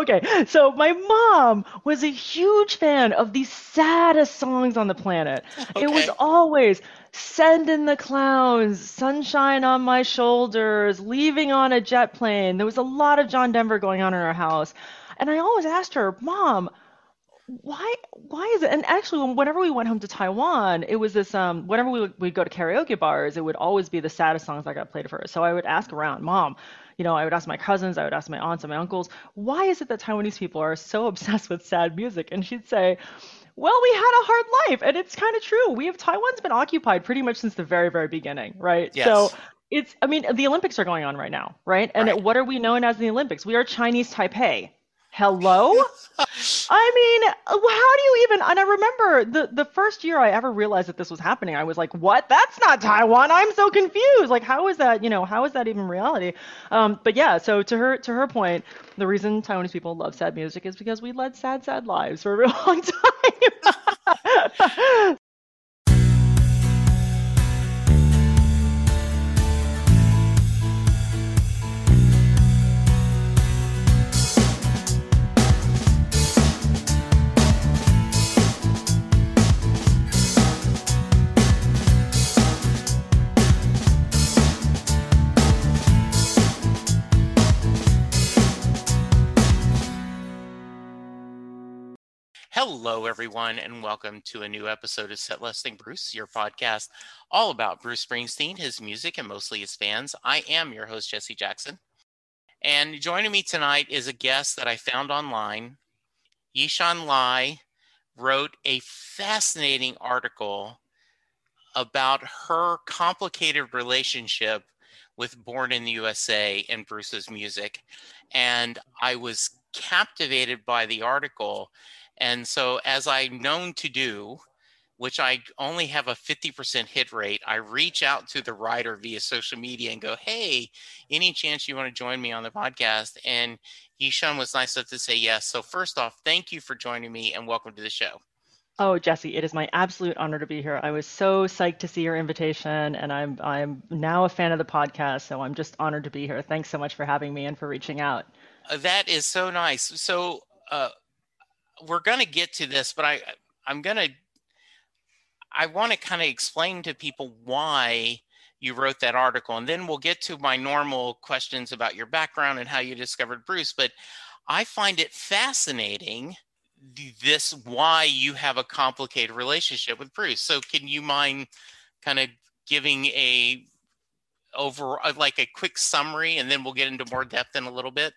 okay, so my mom was a huge fan of the saddest songs on the planet. Okay. It was always Send in the Clowns, Sunshine on My Shoulders, Leaving on a Jet Plane. There was a lot of John Denver going on in our house. And I always asked her, Mom, why why is it and actually whenever we went home to taiwan it was this um whenever we would we'd go to karaoke bars it would always be the saddest songs that got played for us so i would ask around mom you know i would ask my cousins i would ask my aunts and my uncles why is it that taiwanese people are so obsessed with sad music? And she'd say well we had a hard life and it's kind of true. We have taiwan's been occupied pretty much since the very very beginning right? Yes. so it's i mean the olympics are going on right now right? And right. what are we known as in the olympics? We are chinese taipei hello? I mean how do you even and i remember the the first year i ever realized that this was happening i was like what? That's not taiwan. I'm so confused. Like how is that you know how is that even reality? Um, but yeah so to her to her point the reason taiwanese people love sad music is because we led sad sad lives for a real long time Hello, everyone, and welcome to a new episode of Set Lusting Bruce, your podcast all about Bruce Springsteen, his music, and mostly his fans. I am your host, Jesse Jackson. And joining me tonight is a guest that I found online. Yi Shun Lai wrote a fascinating article about her complicated relationship with Born in the USA and Bruce's music. And I was captivated by the article and so, as I'm known to do, which I only have a 50% hit rate, I reach out to the writer via social media and go, Hey, any chance you want to join me on the podcast? And Yi Shun was nice enough to say yes. So, first off, thank you for joining me and welcome to the show. Oh, Jesse, it is my absolute honor to be here. I was so psyched to see your invitation, and I'm I'm now a fan of the podcast, so I'm just honored to be here. Thanks so much for having me and for reaching out. Uh, that is so nice. So, uh, we're going to get to this, but I I'm going to I want to kind of explain to people why you wrote that article and then we'll get to my normal questions about your background and how you discovered Bruce, but I find it fascinating this why you have a complicated relationship with Bruce. So can you mind kind of giving a over uh, like a quick summary and then we'll get into more depth in a little bit?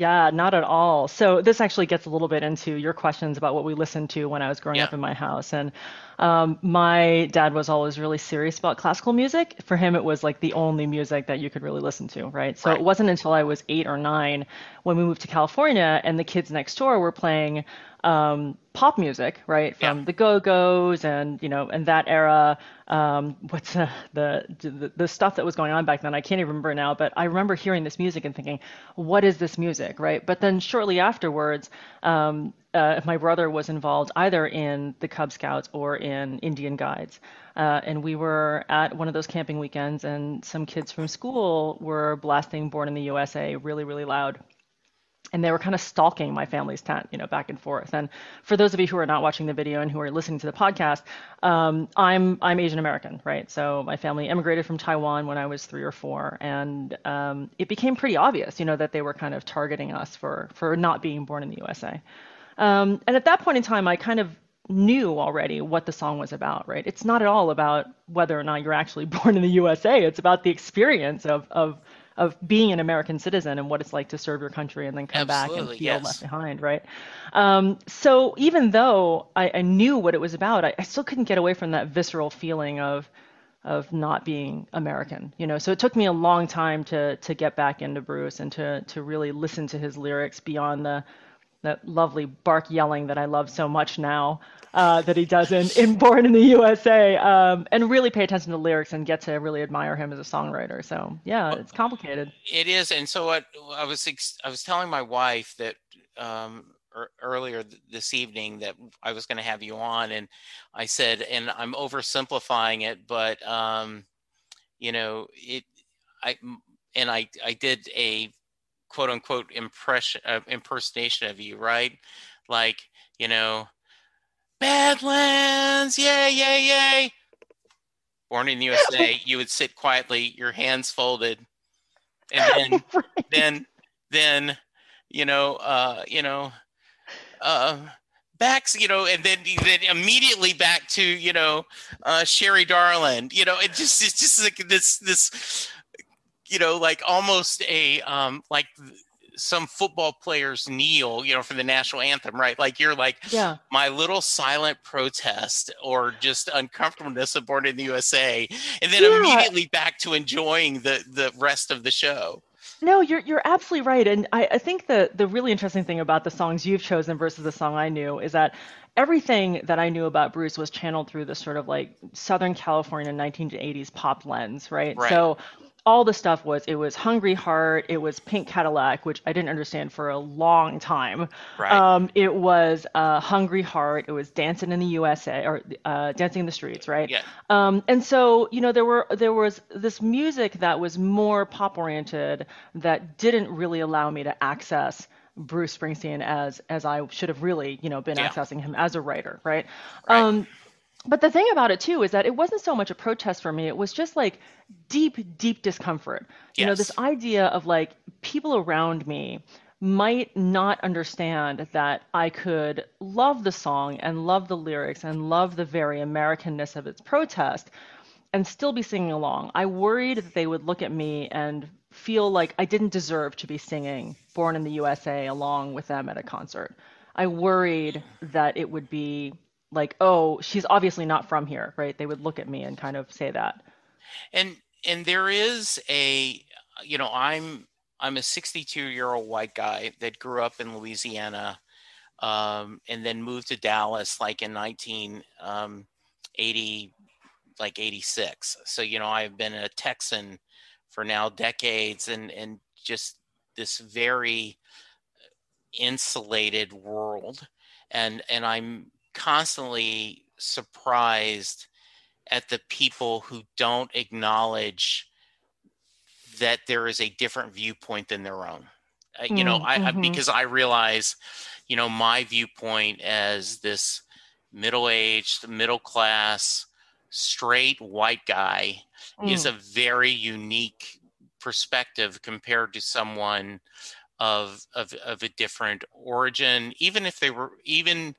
Yeah, not at all. So this actually gets a little bit into your questions about what we listened to when I was growing yeah. up in my house. And um, my dad was always really serious about classical music. For him, it was like the only music that you could really listen to, right? So right. it wasn't until I was eight or nine when we moved to California and the kids next door were playing um, pop music, right, from yeah. the Go Go's and you know, and that era. Um, what's the, the, the the stuff that was going on back then? I can't even remember now, but I remember hearing this music and thinking, "What is this music?" Right? But then shortly afterwards, um, uh, my brother was involved either in the Cub Scouts or in Indian Guides. Uh, and we were at one of those camping weekends, and some kids from school were blasting Born in the USA really, really loud and they were kind of stalking my family's tent, you know, back and forth. And for those of you who are not watching the video and who are listening to the podcast, um, I'm I'm Asian American, right? So my family immigrated from Taiwan when I was three or four, and um, it became pretty obvious, you know, that they were kind of targeting us for for not being born in the USA. Um, and at that point in time, I kind of knew already what the song was about, right? It's not at all about whether or not you're actually born in the USA. It's about the experience of of of being an American citizen and what it's like to serve your country and then come Absolutely, back and feel yes. left behind, right? Um, so even though I, I, knew what it was about, I, I, still couldn't get away from that visceral feeling of of not being American, you know. So it took me a long time to to get back into Bruce and to to really listen to his lyrics beyond the that lovely bark yelling that I love so much now uh, that he does in, in Born in the USA, um, and really pay attention to the lyrics and get to really admire him as a songwriter. So yeah, it's complicated. It is, and so what I was I was telling my wife that um, earlier this evening that I was going to have you on, and I said, and I'm oversimplifying it, but um, you know, it I and I I did a quote unquote impression uh, impersonation of you, right? Like you know, Badlands, yay, yay, yay. Born in the USA, you would sit quietly, your hands folded, and then right. then then you know uh, you know uh, backs, you know, and then then immediately back to you know uh, Sherry Darling. You know, it just it's just like this this you know like almost a um like some football players kneel, you know, for the national anthem, right? Like you're like, yeah, my little silent protest or just uncomfortableness of Born in the USA, and then yeah. immediately back to enjoying the the rest of the show. No, you're you're absolutely right, and I, I think the the really interesting thing about the songs you've chosen versus the song I knew is that everything that I knew about Bruce was channeled through this sort of like Southern California 1980s pop lens, right? right. So all the stuff was it was Hungry Heart, it was Pink Cadillac, which I didn't understand for a long time. Right. Um, it was uh, Hungry Heart, it was Dancing in the USA or uh, Dancing in the Streets, right? Yeah. Um, and so you know there were there was this music that was more pop oriented that didn't really allow me to access Bruce Springsteen as as I should have really you know been yeah. accessing him as a writer, right? right. Um, but the thing about it too is that it wasn't so much a protest for me. It was just like deep deep discomfort. Yes. you know this idea of like people around me might not understand that i could love the song and love the lyrics and love the very americanness of its protest and still be singing along. I worried that they would look at me and feel like i didn't deserve to be singing born in the usa along with them at a concert. I worried that it would be like, oh, she's obviously not from here, right? They would look at me and kind of say that. And and there is a, you know, I'm I'm a 62 year old white guy that grew up in Louisiana, um, and then moved to Dallas like in 1980, um, like 86. So you know, I've been a Texan for now decades, and and just this very insulated world and and i'm constantly surprised at the people who don't acknowledge that there is a different viewpoint than their own. Uh, you know, I, mm-hmm. I, because I realize, you know, my viewpoint as this middle-aged, middle-class, straight white guy mm. is a very unique perspective compared to someone of, of of a different origin, even if they were even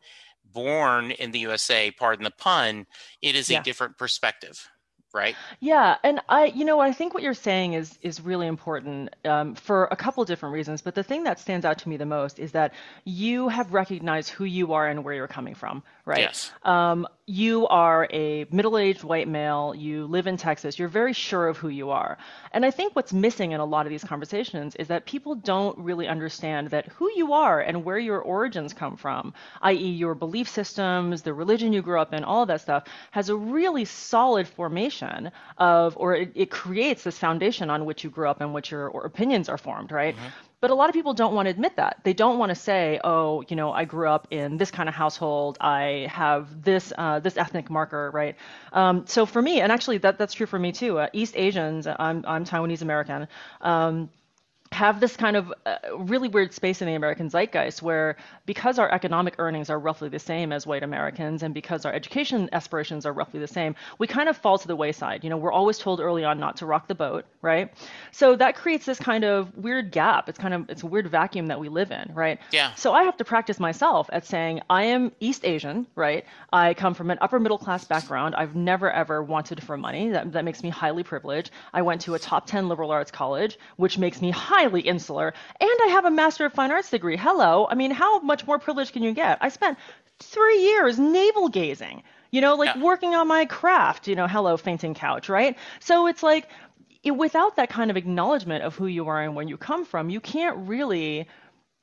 born in the USA, pardon the pun, it is yeah. a different perspective right yeah and i you know i think what you're saying is is really important um, for a couple different reasons but the thing that stands out to me the most is that you have recognized who you are and where you're coming from right? Yes. Um, you are a middle-aged white male. You live in texas. You're very sure of who you are. And i think what's missing in a lot of these conversations is that people don't really understand that who you are and where your origins come from i.e your belief systems the religion you grew up in all of that stuff has a really solid formation of or it, it creates this foundation on which you grew up and which your opinions are formed right? Mm-hmm. But a lot of people don't want to admit that. They don't want to say, "Oh, you know, I grew up in this kind of household. I have this uh, this ethnic marker, right?" Um, so for me, and actually that that's true for me too. Uh, East Asians, I'm I'm Taiwanese American. Um, have this kind of uh, really weird space in the American zeitgeist where, because our economic earnings are roughly the same as white Americans, and because our education aspirations are roughly the same, we kind of fall to the wayside. You know, we're always told early on not to rock the boat, right? So that creates this kind of weird gap. It's kind of it's a weird vacuum that we live in, right? Yeah. So I have to practice myself at saying I am East Asian, right? I come from an upper middle class background. I've never ever wanted for money. That that makes me highly privileged. I went to a top 10 liberal arts college, which makes me highly highly insular, and I have a Master of Fine Arts degree. Hello. I mean, how much more privilege can you get? I spent three years navel gazing, you know, like yeah. working on my craft, you know, hello, fainting couch, right? So it's like, it, without that kind of acknowledgement of who you are and where you come from, you can't really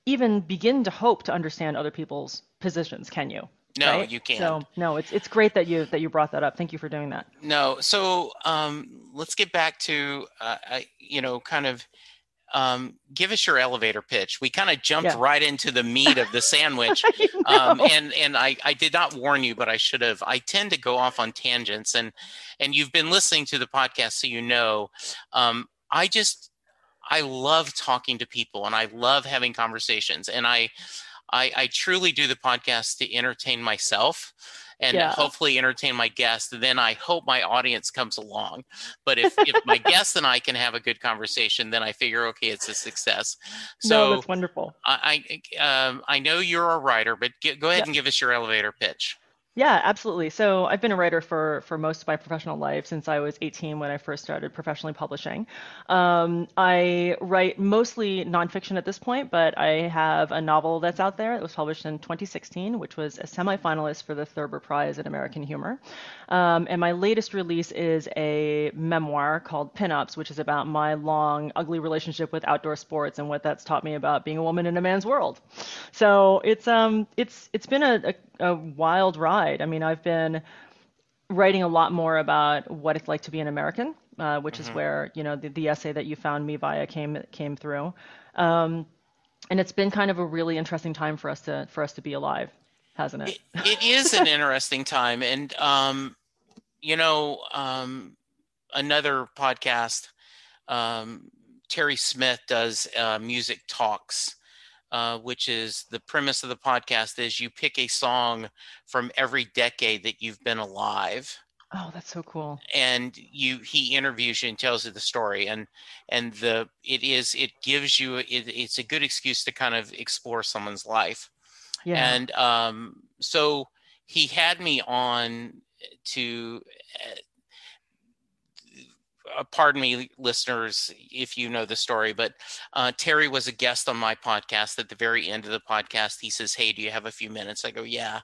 even begin to hope to understand other people's positions, can you? No, right? you can't. So no, it's it's great that you that you brought that up. Thank you for doing that. No, so um, let's get back to uh, you know kind of um, give us your elevator pitch. We kind of jumped yeah. right into the meat of the sandwich, um, and and I, I did not warn you, but I should have. I tend to go off on tangents, and and you've been listening to the podcast, so you know. Um, I just I love talking to people and I love having conversations. And I, I, I truly do the podcast to entertain myself and yeah. hopefully entertain my guests. Then I hope my audience comes along. But if, if my guests and I can have a good conversation, then I figure, okay, it's a success. So no, that's wonderful. I I, um, I know you're a writer, but get, go ahead yeah. and give us your elevator pitch. Yeah, absolutely. So I've been a writer for for most of my professional life since I was 18 when I first started professionally publishing. Um, I write mostly nonfiction at this point, but I have a novel that's out there that was published in 2016, which was a semifinalist for the Thurber Prize in American Humor. Um, and my latest release is a memoir called Pinups, which is about my long, ugly relationship with outdoor sports and what that's taught me about being a woman in a man's world. So it's um it's it's been a, a a wild ride. I mean, I've been writing a lot more about what it's like to be an American, uh, which mm-hmm. is where you know the, the, essay that you found me via came came through, um, and it's been kind of a really interesting time for us to for us to be alive, hasn't it? it, it is an interesting time, and um, you know, um, another podcast. Um, Terry Smith does uh, music talks uh, which is the premise of the podcast is you pick a song from every decade that you've been alive oh that's so cool and you he interviews you and tells you the story and and the it is it gives you it, it's a good excuse to kind of explore someone's life yeah and um so he had me on to uh, pardon me, listeners, if you know the story, but uh, Terry was a guest on my podcast. At the very end of the podcast, he says, "Hey, do you have a few minutes?" I go, "Yeah."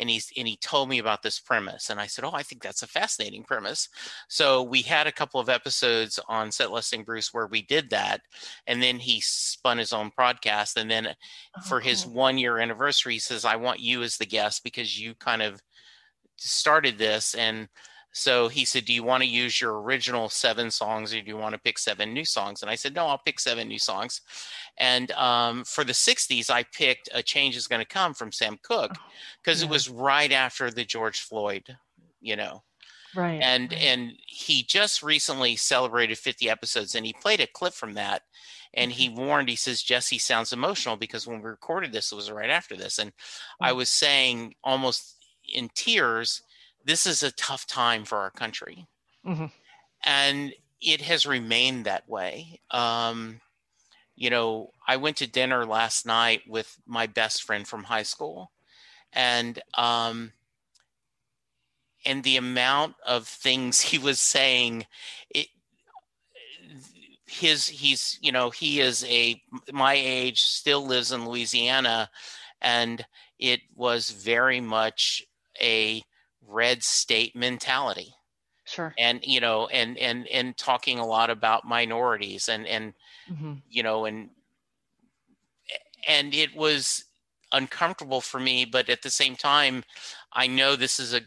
And he's and he told me about this premise, and I said, "Oh, I think that's a fascinating premise." So we had a couple of episodes on Set Lusting Bruce where we did that, and then he spun his own podcast, and then oh, for his oh. one year anniversary, he says, "I want you as the guest because you kind of started this and." So he said, Do you want to use your original seven songs or do you want to pick seven new songs? And I said, No, I'll pick seven new songs. And um, for the 60s, I picked A Change is Going to Come from Sam Cooke because oh, yeah. it was right after the George Floyd, you know. Right. And right. and he just recently celebrated 50 episodes and he played a clip from that and he warned he says jesse sounds emotional because when we recorded this it was right after this and i was saying almost in tears this is a tough time for our country. Mm-hmm. And it has remained that way. Um, you know, I went to dinner last night with my best friend from high school, and um, and the amount of things he was saying, it, his he's you know he is a my age, still lives in Louisiana, and it was very much a red state mentality sure and you know and and and talking a lot about minorities and and mm-hmm. you know and and it was uncomfortable for me but at the same time i know this is a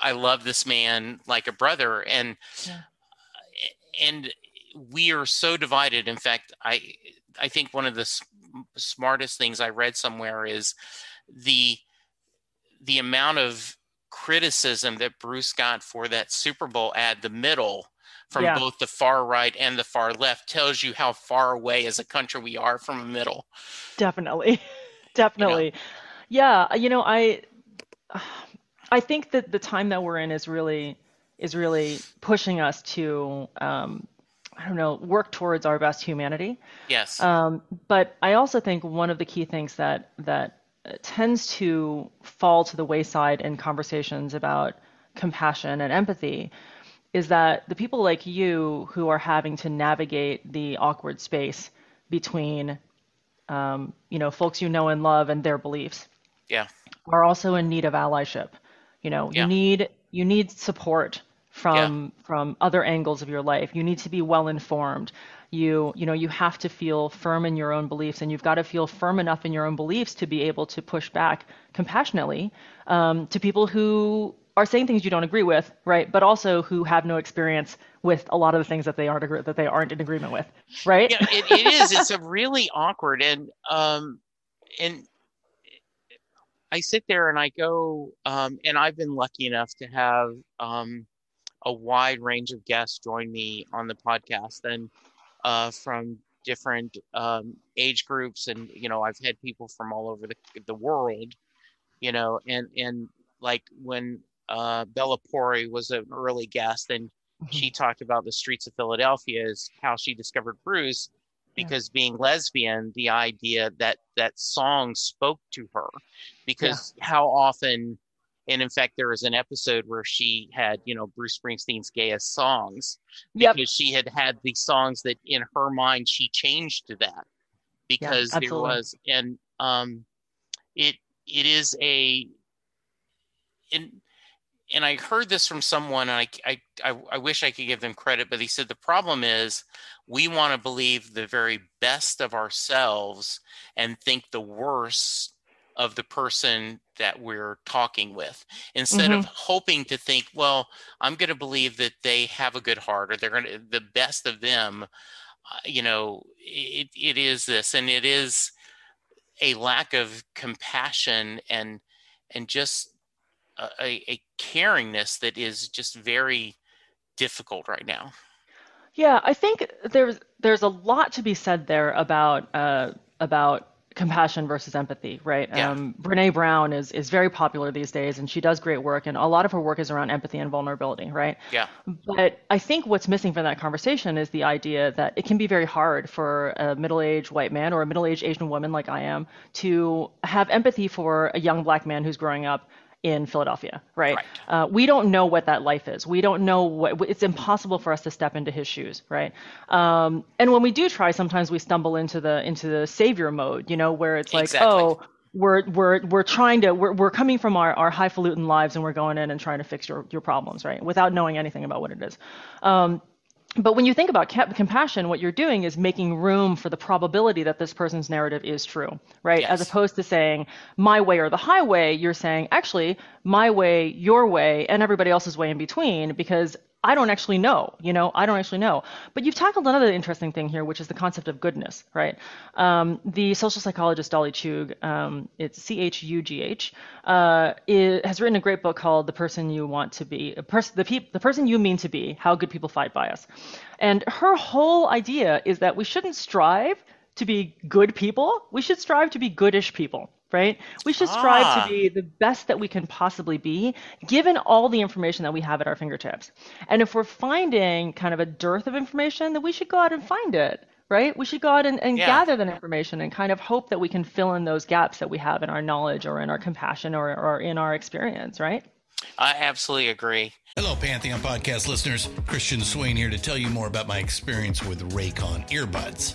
i love this man like a brother and yeah. and we are so divided in fact i i think one of the smartest things i read somewhere is the the amount of criticism that Bruce got for that Super Bowl ad, the middle from yeah. both the far right and the far left, tells you how far away as a country we are from a middle. Definitely. Definitely. You know? Yeah. You know, I I think that the time that we're in is really is really pushing us to um, I don't know, work towards our best humanity. Yes. Um, but I also think one of the key things that that tends to fall to the wayside in conversations about compassion and empathy is that the people like you who are having to navigate the awkward space between um, you know folks you know and love and their beliefs yeah are also in need of allyship you know yeah. you need you need support from yeah. from other angles of your life you need to be well informed you you know you have to feel firm in your own beliefs and you've got to feel firm enough in your own beliefs to be able to push back compassionately um, to people who are saying things you don't agree with right but also who have no experience with a lot of the things that they aren't that they aren't in agreement with right yeah it, it is it's a really awkward and um and I sit there and I go, um, and I've been lucky enough to have um, a wide range of guests join me on the podcast. And uh, from different um, age groups, and you know, I've had people from all over the the world, you know, and and like when uh, Bella Pori was an early guest, and mm-hmm. she talked about the streets of Philadelphia as how she discovered Bruce because yeah. being lesbian, the idea that that song spoke to her, because yeah. how often, and in fact, there was an episode where she had, you know, Bruce Springsteen's gayest songs Yeah. because yep. she had had these songs that in her mind she changed to that because yeah, there was, and um, it it is a, in and I heard this from someone, and I, I, I, wish I could give them credit, but he said the problem is we want to believe the very best of ourselves and think the worst of the person that we're talking with instead mm-hmm. of hoping to think, well, I'm going to believe that they have a good heart or they're going to, the best of them. Uh, you know, it, it is this, and it is a lack of compassion and, and just a, a caringness that is just very difficult right now. Yeah, I think there's there's a lot to be said there about uh, about compassion versus empathy, right? Yeah. Um, Brene Brown is is very popular these days, and she does great work, and a lot of her work is around empathy and vulnerability, right? Yeah. But I think what's missing from that conversation is the idea that it can be very hard for a middle-aged white man or a middle-aged Asian woman like I am to have empathy for a young black man who's growing up in Philadelphia, right? right. Uh, we don't know what that life is. We don't know what it's impossible for us to step into his shoes, right? Um, and when we do try, sometimes we stumble into the into the savior mode, you know, where it's like, exactly. oh, we're we're we're trying to we're we're coming from our, our highfalutin lives and we're going in and trying to fix your your problems, right? Without knowing anything about what it is. Um, but when you think about compassion, what you're doing is making room for the probability that this person's narrative is true, right? Yes. As opposed to saying my way or the highway, you're saying actually my way, your way, and everybody else's way in between, because I don't actually know, you know, I don't actually know. But you've tackled another interesting thing here, which is the concept of goodness, right? Um, the social psychologist Dolly Chugh, um, it's C H U G H, uh, has written a great book called "The Person You Want to Be," pers- the, pe- the person you mean to be, how good people fight bias. And her whole idea is that we shouldn't strive to be good people; we should strive to be goodish people right? We should strive ah. to be the best that we can possibly be, given all the information that we have at our fingertips. And if we're finding kind of a dearth of information, then we should go out and find it, right? We should go out and, and yeah. gather that information and kind of hope that we can fill in those gaps that we have in our knowledge or in our compassion or, or in our experience, right? I absolutely agree. Hello, Pantheon podcast listeners. Christian Swain here to tell you more about my experience with Raycon earbuds.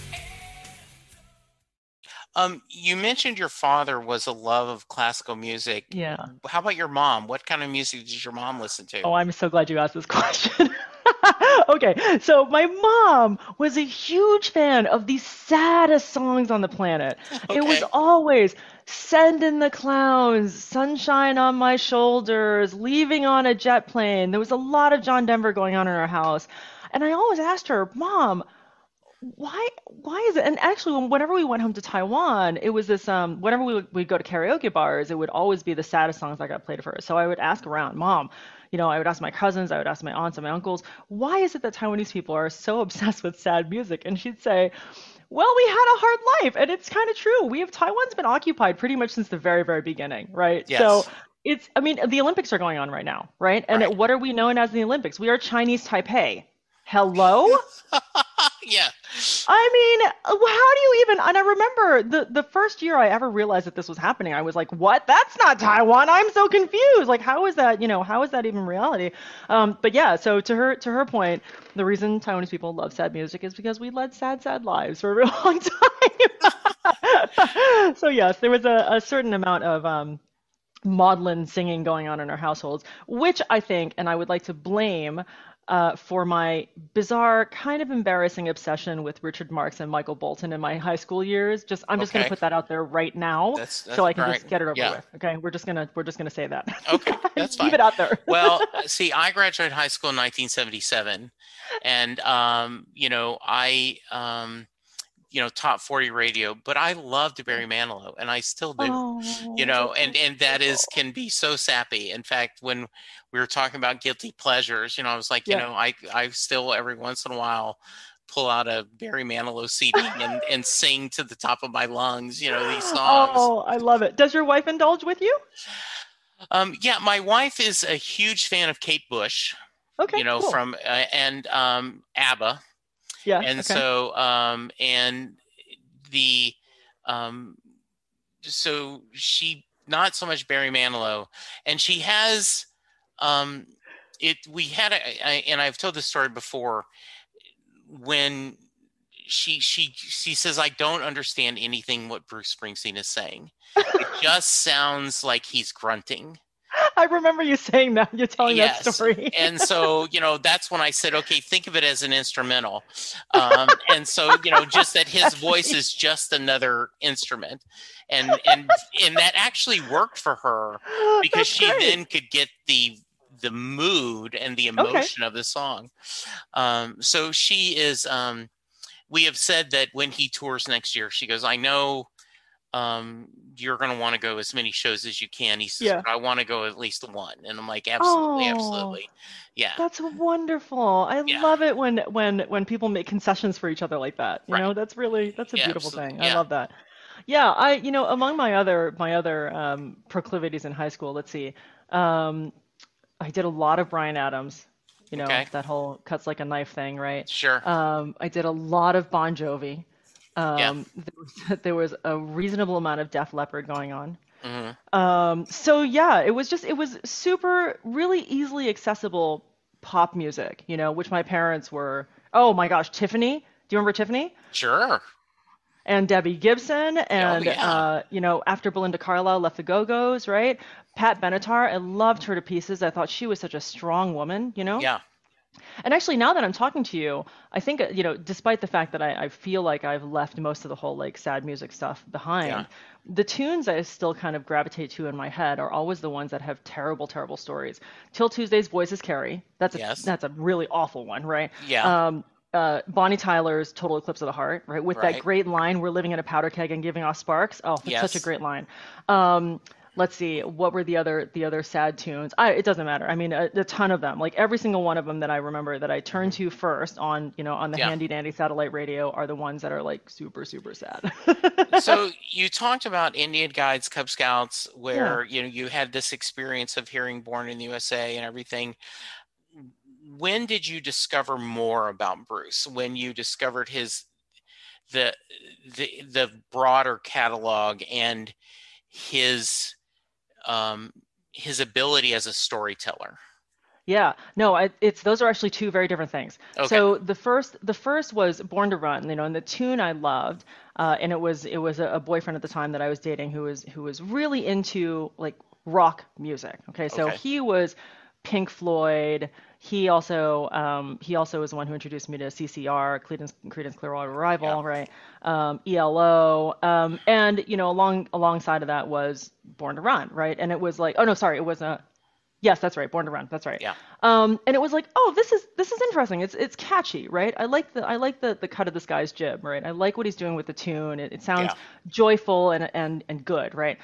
Um, you mentioned your father was a love of classical music. Yeah. How about your mom? What kind of music did your mom listen to? Oh, I'm so glad you asked this question. okay, so my mom was a huge fan of the saddest songs on the planet. Okay. It was always Send in the Clowns, Sunshine on My Shoulders, Leaving on a Jet Plane. There was a lot of John Denver going on in our house. And I always asked her, Mom, why why is it and actually whenever we went home to taiwan it was this um whenever we would we'd go to karaoke bars it would always be the saddest songs that got played for. Us so i would ask around mom you know i would ask my cousins i would ask my aunts and my uncles why is it that taiwanese people are so obsessed with sad music? And she'd say well we had a hard life. And it's kind of true. We have taiwan's been occupied pretty much since the very very beginning right? Yes. so it's i mean the olympics are going on right now right? And right. what are we known as the olympics? We are chinese taipei. Hello yeah. I mean, how do you even? And I remember the the first year I ever realized that this was happening. I was like, "What? That's not Taiwan." I'm so confused. Like, how is that? You know, how is that even reality? Um, but yeah. So to her to her point, the reason Taiwanese people love sad music is because we led sad, sad lives for a real long time. so yes, there was a, a certain amount of um, maudlin singing going on in our households, which I think, and I would like to blame uh, for my bizarre, kind of embarrassing obsession with Richard Marx and Michael Bolton in my high school years. Just I'm just okay. gonna put that out there right now, that's, that's so I can right. just get it over yeah. with. Okay, we're just gonna we're just gonna say that. Okay, that's fine. Leave it out there. well, see, I graduated high school in 1977, and um, you know, I um, you know top 40 radio but i loved barry manilow and i still do oh, you know and and that is can be so sappy. In fact when we were talking about guilty pleasures you know i was like yeah. you know i i still every once in a while pull out a barry manilow cd and and sing to the top of my lungs you know these songs. Oh i love it. Does your wife indulge with you? Um yeah my wife is a huge fan of kate bush okay you know cool. from uh, and um abba yeah. And okay. so, um, and the, um, so she, not so much Barry Manilow, and she has, um, it, we had, a, I, and I've told this story before, when she, she, she says, I don't understand anything what Bruce Springsteen is saying. it just sounds like he's grunting. I remember you saying that. You're telling yes. that story. and so, you know, that's when I said, okay, think of it as an instrumental. Um, and so, you know, just that his voice is just another instrument. And and and that actually worked for her because that's she great. then could get the the mood and the emotion okay. of the song. Um, so she is um, we have said that when he tours next year, she goes, I know um, you're going to want to go as many shows as you can. He says, Yeah. I want to go at least one. And I'm like, absolutely, Oh. absolutely. Yeah. That's wonderful. I Yeah. love it when when when people make concessions for each other like that. You Right. know, that's really that's a Yeah, beautiful absolutely. thing. I love that. Yeah, I you know among my other my other um, proclivities in high school, let's see, um, I did a lot of Bryan Adams. You know Okay. that whole cuts like a knife thing, right? Sure. Um, I did a lot of Bon Jovi. Yeah. Um, there, was, there was a reasonable amount of Def Leppard going on. hmm Um, so yeah, it was just it was super really easily accessible pop music, you know, which my parents were. Oh my gosh, Tiffany. Do you remember Tiffany? Sure. And Debbie Gibson and yeah. uh, you know, after Belinda Carlisle left the Go-Go's, right? Pat Benatar, I loved her to pieces. I thought she was such a strong woman, you know? Yeah. And actually, now that I'm talking to you, I think uh, you know, despite the fact that I, I feel like I've left most of the whole like sad music stuff behind, Yeah. the tunes I still kind of gravitate to in my head are always the ones that have terrible, terrible stories. Till Tuesday's Voices Carry. That's a Yes. that's a really awful one, right? Yeah. Um, uh, Bonnie Tyler's Total Eclipse of the Heart, right? With Right. that great line, "We're living in a powder keg and giving off sparks." Oh, it's such a great line. Um, let's see, what were the other the other sad tunes? I, it doesn't matter. I mean, a, a ton of them. Like every single one of them that I remember that I turned to first on you know on the Mm-hmm. Yeah. handy dandy satellite radio are the ones that are like super super sad. so you talked about Indian Guides, Cub Scouts, where you know you had this experience of hearing "Born in the USA" and everything. when did you discover more about Bruce? When you discovered his the the the broader catalog and his um, his ability as a storyteller. Yeah, no, I, it's those are actually two very different things. Okay. So the first, the first was Born to Run, you know, and the tune I loved, uh, and it was it was a, a, boyfriend at the time that I was dating who was who was really into like rock music. Okay, so okay. he was Pink Floyd. He also um, he also was the one who introduced me to CCR, Creedence, Creedence Clearwater Revival, yeah. right? Um, ELO, um, and you know along alongside of that was Born to Run, right? And it was like, oh no, sorry, it was a Yes, that's right. Born to Run. That's right. Yeah. Um, and it was like, oh, this is this is interesting. It's it's catchy, right? I like the I like the the cut of this guy's jib, right? I like what he's doing with the tune. It, it sounds yeah. joyful and and and good, right?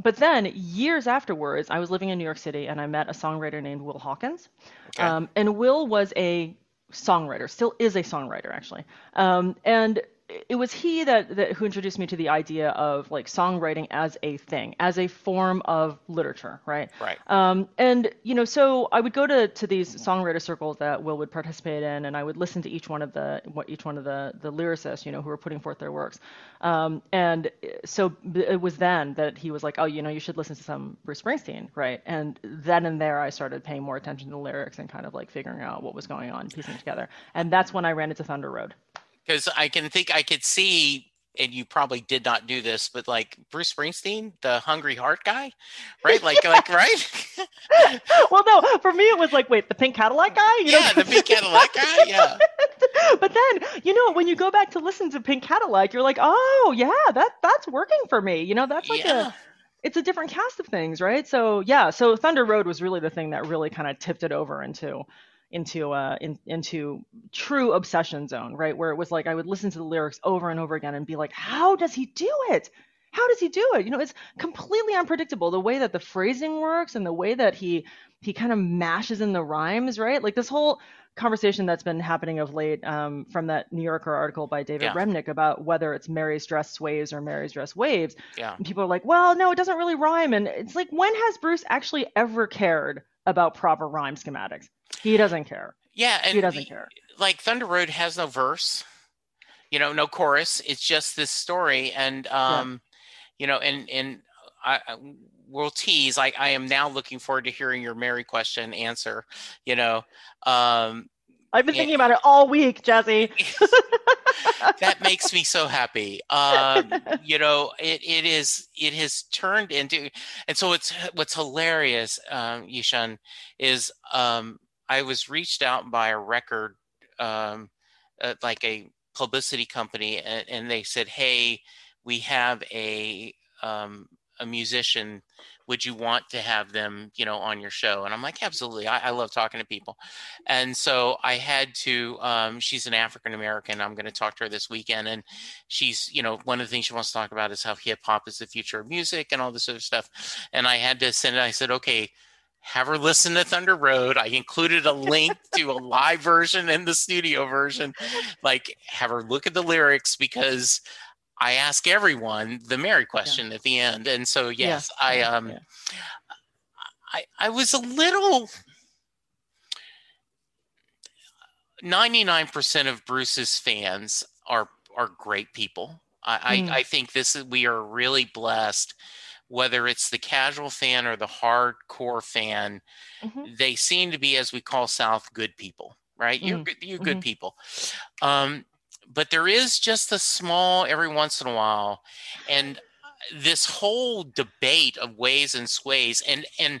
But then years afterwards, I was living in New York City and I met a songwriter named Will Hawkins. Okay. Um, and Will was a songwriter, still is a songwriter actually. Um, and it was he that, that who introduced me to the idea of like songwriting as a thing, as a form of literature, right? Right. Um, and you know, so I would go to to these songwriter circles that Will would participate in, and I would listen to each one of the what each one of the the lyricists, you know, who were putting forth their works. Um, and so it was then that he was like, oh, you know, you should listen to some Bruce Springsteen, right? And then and there, I started paying more attention to the lyrics and kind of like figuring out what was going on, piecing together. And that's when I ran into Thunder Road because I can think I could see, and you probably did not do this, but like Bruce Springsteen, the Hungry Heart guy, right? Like, like, right? well, no, for me it was like, wait, the pink Cadillac guy? You yeah, know? the pink Cadillac guy. Yeah. but then, you know, when you go back to listen to Pink Cadillac, you're like, oh yeah, that that's working for me. You know, that's like yeah. a it's a different cast of things, right? So yeah, so Thunder Road was really the thing that really kind of tipped it over into into uh in, into true obsession zone, right? Where it was like I would listen to the lyrics over and over again and be like, how does he do it? How does he do it? You know, it's completely unpredictable the way that the phrasing works and the way that he he kind of mashes in the rhymes, right? Like this whole conversation that's been happening of late um, from that New Yorker article by David yeah. Remnick about whether it's Mary's dress sways or Mary's dress waves. Yeah. And people are like, well, no, it doesn't really rhyme. And it's like, when has Bruce actually ever cared about proper rhyme schematics? He doesn't care. Yeah, and he doesn't care. Like Thunder Road has no verse, you know, no chorus. It's just this story, and um, yeah. you know, and and I, will tease. I I am now looking forward to hearing your Mary question answer. You know, um, I've been thinking about it all week, Jesse. that makes me so happy. Um, you know, it, it is it has turned into, and so it's what's hilarious, um, Yi Shun, is um, I was reached out by a record, um, uh, like a publicity company, and, and, they said, "Hey, we have a um, a musician. Would you want to have them, you know, on your show?" And I'm like, "Absolutely. I, I love talking to people." And so I had to. Um, she's an African American. I'm going to talk to her this weekend, and she's, you know, one of the things she wants to talk about is how hip hop is the future of music and all this of stuff. And I had to send it. I said, "Okay." have her listen to Thunder Road. I included a link to a live version and the studio version. Like, have her look at the lyrics because I ask everyone the Mary question yeah. at the end. And so, yes, yeah. I um, yeah. I I was a little. 99% of Bruce's fans are are great people. I, mm. I, I think this is we are really blessed whether it's the casual fan or the hardcore fan, mm-hmm. they seem to be, as we call South, good people, right? Mm-hmm. You're good, you're good mm-hmm. people. Um, but there is just a small every once in a while, and uh, this whole debate of ways and sways, and and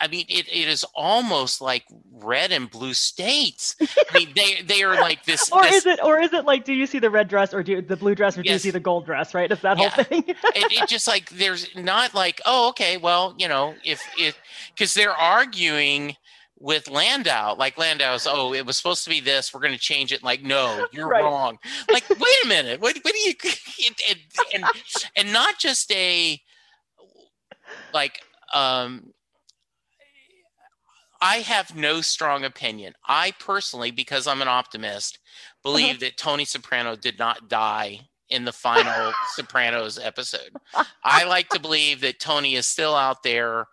I mean, it, it is almost like red and blue states. I mean, they they are like this. or this, is it or is it like, do you see the red dress or do you, the blue dress or yes. do you see the gold dress? Right? It's that yeah. whole thing. it, it just like there's not like, oh, okay, well, you know, if if because they're arguing with Landau, like Landau's, oh, it was supposed to be this. We're going to change it. Like, no, you're right. wrong. Like, wait a minute. What, what do you? And, and, and not just a like um I have no strong opinion. I personally, because I'm an optimist, believe uh-huh. that Tony Soprano did not die in the final Sopranos episode. I like to believe that Tony is still out there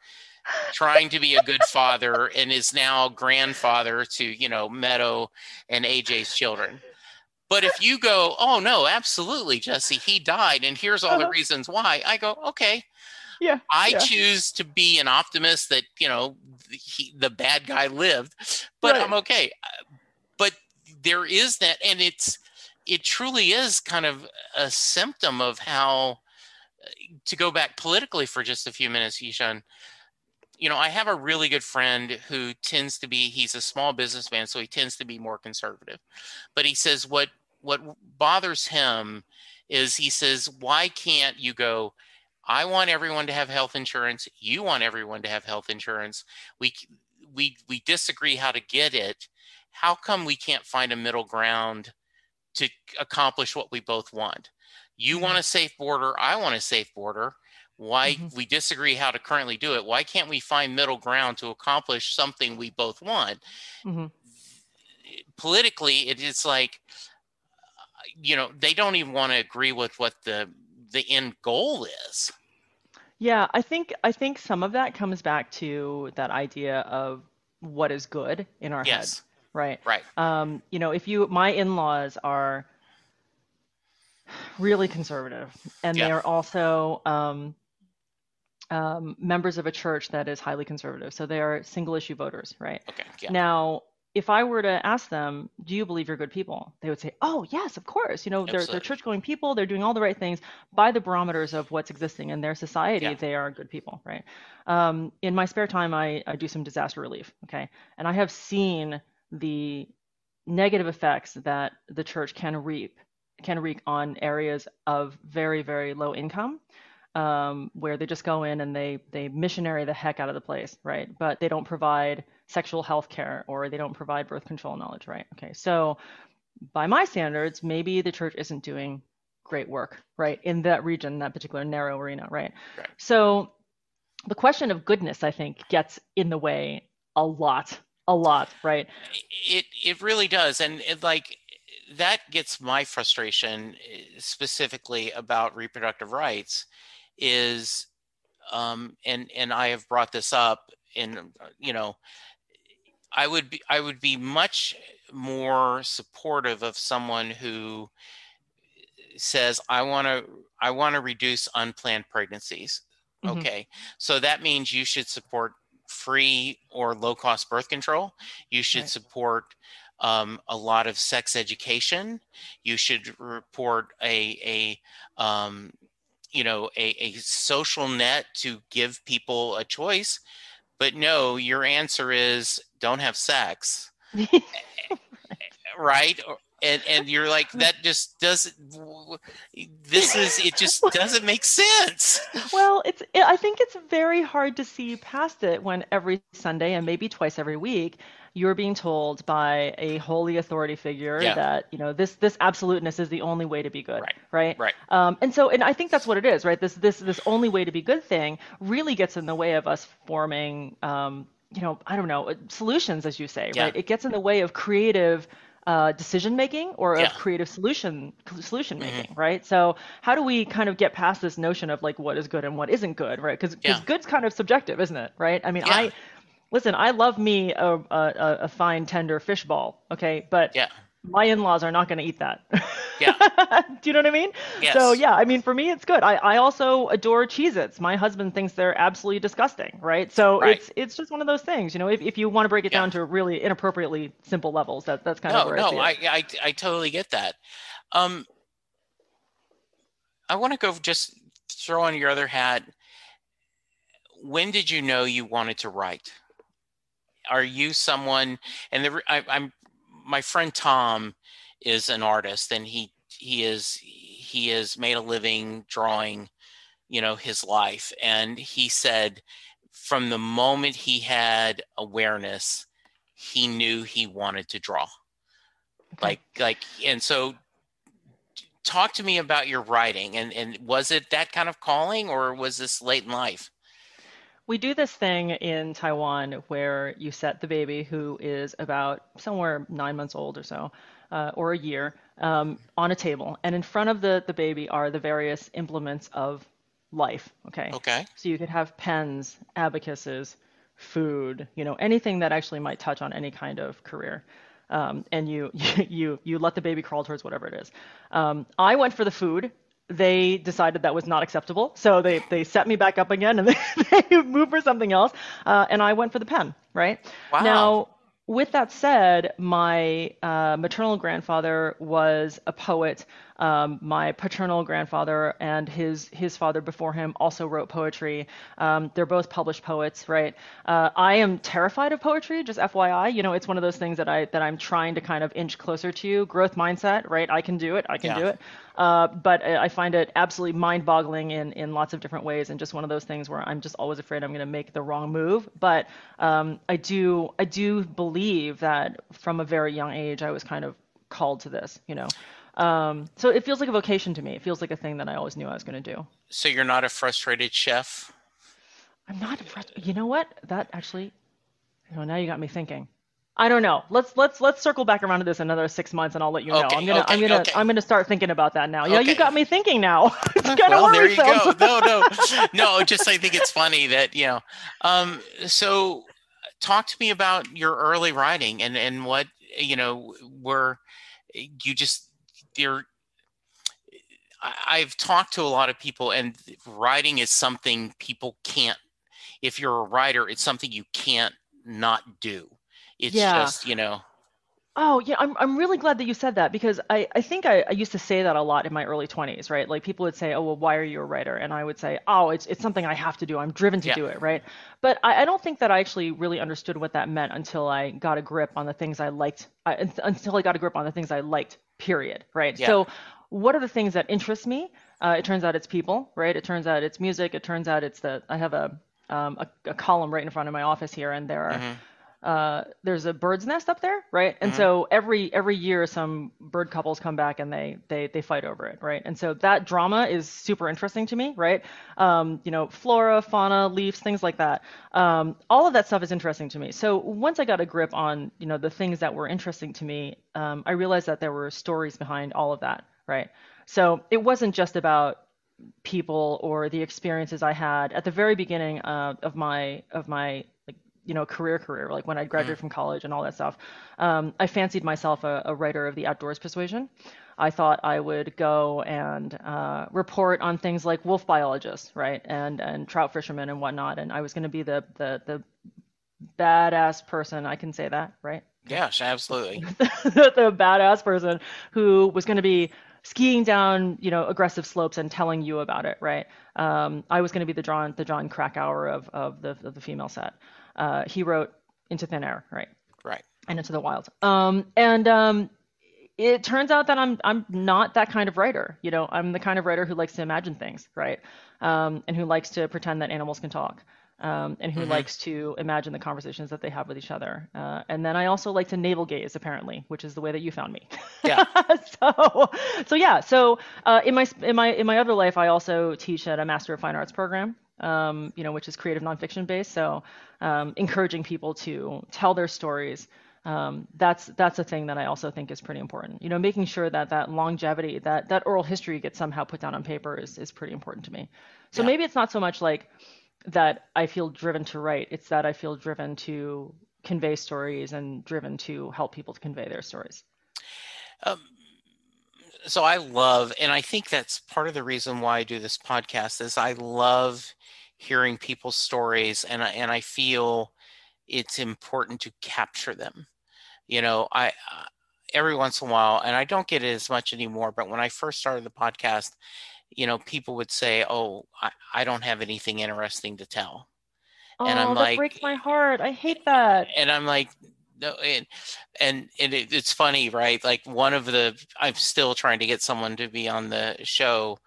trying to be a good father and is now grandfather to you know Meadow and AJ's children. But if you go, oh no, absolutely, Jesse, he died, and here's all the uh-huh. reasons why. I go, okay, yeah. I yeah. choose to be an optimist that you know he, the bad guy lived, but right. I'm okay. But there is that, and it's it truly is kind of a symptom of how to go back politically for just a few minutes, Yi Shun. You know, I have a really good friend who tends to be he's a small businessman, so he tends to be more conservative. But he says what what bothers him is he says, why can't you go? I want everyone to have health insurance. You want everyone to have health insurance. We we we disagree how to get it. How come we can't find a middle ground to accomplish what we both want? You mm-hmm. want a safe border. I want a safe border. Why mm-hmm. we disagree how to currently do it. Why can't we find middle ground to accomplish something we both want? Mm-hmm. Politically, it is like you know they don't even want to agree with what the the end goal is. Yeah, I think I think some of that comes back to that idea of what is good in our yes. head, right? Right. Um, you know, if you my in-laws are really conservative, and yeah. they are also um, um, members of a church that is highly conservative. So they are single issue voters, right? Okay. Yeah. Now, if I were to ask them, do you believe you're good people? They would say, oh, yes, of course. You know, they're, they're church going people. They're doing all the right things by the barometers of what's existing in their society. Yeah. They are good people, right? Um, in my spare time, I, I do some disaster relief. Okay. And I have seen the negative effects that the church can reap, can wreak on areas of very, very low income. Um, where they just go in and they they missionary the heck out of the place, right? But they don't provide sexual health care or they don't provide birth control knowledge, right? Okay, so by my standards, maybe the church isn't doing great work, right, in that region, that particular narrow arena, right? right. So the question of goodness, I think, gets in the way a lot, a lot, right? It it really does, and it, like that gets my frustration eh, specifically about reproductive rights is um, and and I have brought this up in you know I would be I would be much more supportive of someone who says I want to I want to reduce unplanned pregnancies. Mm-hmm. Okay. So that means you should support free or low cost birth control. You should right. support um, a lot of sex education. You should report a a um, you know a, a social net to give people a choice but no, your answer is don't have sex. right? And and you're like that just doesn't this is it just doesn't make sense. Well, it's I think it's very hard to see past it when every Sunday and maybe twice every week you're being told by a holy authority figure yeah. that you know this this absoluteness is the only way to be good right right, right. Um, and so and i think that's what it is right this this this only way to be good thing really gets in the way of us forming um, you know i don't know solutions as you say yeah. right it gets in the way of creative uh, decision making or yeah. of creative solution solution mm-hmm. making, mm-hmm. right? So how do we kind of get past this notion of like what is good and what isn't good, right? Because yeah. good's kind of subjective, isn't it? Right? I mean, yeah. I listen, I love me a, a, a fine, tender fish ball, okay? But yeah. my in laws are not going to eat that. Yeah. Do you know what I mean? Yes. So, yeah, I mean, for me, it's good. I, I also adore Cheez Its. My husband thinks they're absolutely disgusting, right? So, right. it's it's just one of those things, you know, if, if you want to break it yeah. down to really inappropriately simple levels, that, that's kind no, of where no, I, I, I, I totally get that. Um, I want to go just throw on your other hat. When did you know you wanted to write? Are you someone and the, I, i'm my friend tom is an artist and he he is he has made a living drawing you know his life and he said from the moment he had awareness he knew he wanted to draw okay. like like and so talk to me about your writing and and was it that kind of calling or was this late in life we do this thing in Taiwan where you set the baby, who is about somewhere nine months old or so, uh, or a year, um, on a table. And in front of the, the baby are the various implements of life. Okay. Okay. So you could have pens, abacuses, food, you know, anything that actually might touch on any kind of career. Um, and you, you, you let the baby crawl towards whatever it is. Um, I went for the food. They decided that was not acceptable, so they, they set me back up again and they, they moved for something else. Uh, and I went for the pen, right? Wow. Now, with that said, my uh, maternal grandfather was a poet. Um, my paternal grandfather and his his father before him also wrote poetry. Um, they're both published poets, right? Uh, I am terrified of poetry, just FYI. You know, it's one of those things that I that I'm trying to kind of inch closer to. Growth mindset, right? I can do it. I can Yeah. do it. Uh, but I find it absolutely mind-boggling in in lots of different ways, and just one of those things where I'm just always afraid I'm going to make the wrong move. But um, I do I do believe that from a very young age I was kind of called to this, you know. Um, so it feels like a vocation to me. It feels like a thing that I always knew I was going to do. So you're not a frustrated chef? I'm not frustrated. You know what? That actually, you know, now you got me thinking. I don't know. Let's let's let's circle back around to this another six months, and I'll let you know. Okay, I'm gonna I'm gonna okay. I'm gonna start thinking about that now. Yeah, you got me thinking now. it's kind of well, there you go. No, no, no. Just I think it's funny that you know. Um, so, talk to me about your early writing and and what you know were you just I- I've talked to a lot of people, and writing is something people can't. If you're a writer, it's something you can't not do. It's Yeah. just you know. Oh yeah, I'm I'm really glad that you said that because I I think I, I used to say that a lot in my early 20s, right? Like people would say, "Oh well, why are you a writer?" And I would say, "Oh, it's it's something I have to do. I'm driven to Yeah. do it, right?" But I, I don't think that I actually really understood what that meant until I got a grip on the things I liked. Uh, I, until I got a grip on the things I liked. Period. Right. Yeah. So, what are the things that interest me? Uh, it turns out it's people, right? It turns out it's music. It turns out it's the I have a um, a, a column right in front of my office here, and there are Mhm. Uh, there's a bird's nest up there, right? And Mhm. so every every year some bird couples come back and they they they fight over it, right? And so that drama is super interesting to me, right? Um, you know, flora, fauna, leaves, things like that. Um, all of that stuff is interesting to me. So once I got a grip on you know the things that were interesting to me, um, I realized that there were stories behind all of that, right? So it wasn't just about people or the experiences I had at the very beginning uh, of my of my you know career career like when I graduated from college and all that stuff. Um, I fancied myself a, a writer of the outdoors persuasion. I thought I would go and uh, report on things like wolf biologists, right, and and trout fishermen and whatnot, and I was going to be the the the badass person. I can say that, right? Yes, absolutely. the badass person who was going to be skiing down, you know, aggressive slopes and telling you about it, right? Um, I was going to be the Jon, the Jon Krakauer of of the of the female set. Uh, he wrote Into Thin Air, right, Right. and Into the Wild. Um, and um, it turns out that I'm I'm not that kind of writer. You know, I'm the kind of writer who likes to imagine things, right? Um, and who likes to pretend that animals can talk. Um, and who Mhm. likes to imagine the conversations that they have with each other. Uh, and then I also like to navel gaze, apparently, which is the way that you found me. Yeah. so, so yeah. So uh, in my in my in my other life, I also teach at a Master of Fine Arts program. Um, you know, which is creative nonfiction based. So, um, encouraging people to tell their stories. Um, that's that's a thing that I also think is pretty important. You know, making sure that that longevity, that that oral history gets somehow put down on paper is is pretty important to me. So Yeah. maybe it's not so much like that I feel driven to write. It's that I feel driven to convey stories and driven to help people to convey their stories. Um, so I love, and I think that's part of the reason why I do this podcast is I love hearing people's stories, and I, and I feel it's important to capture them. You know, I uh, every once in a while, and I don't get it as much anymore. But when I first started the podcast, you know, people would say, "Oh, I, I don't have anything interesting to tell." And I'm oh, that like- breaks my heart. I hate that. and I'm like, no, and and, and it, it's funny, right? Like one of the, I'm still trying to get someone to be on the show.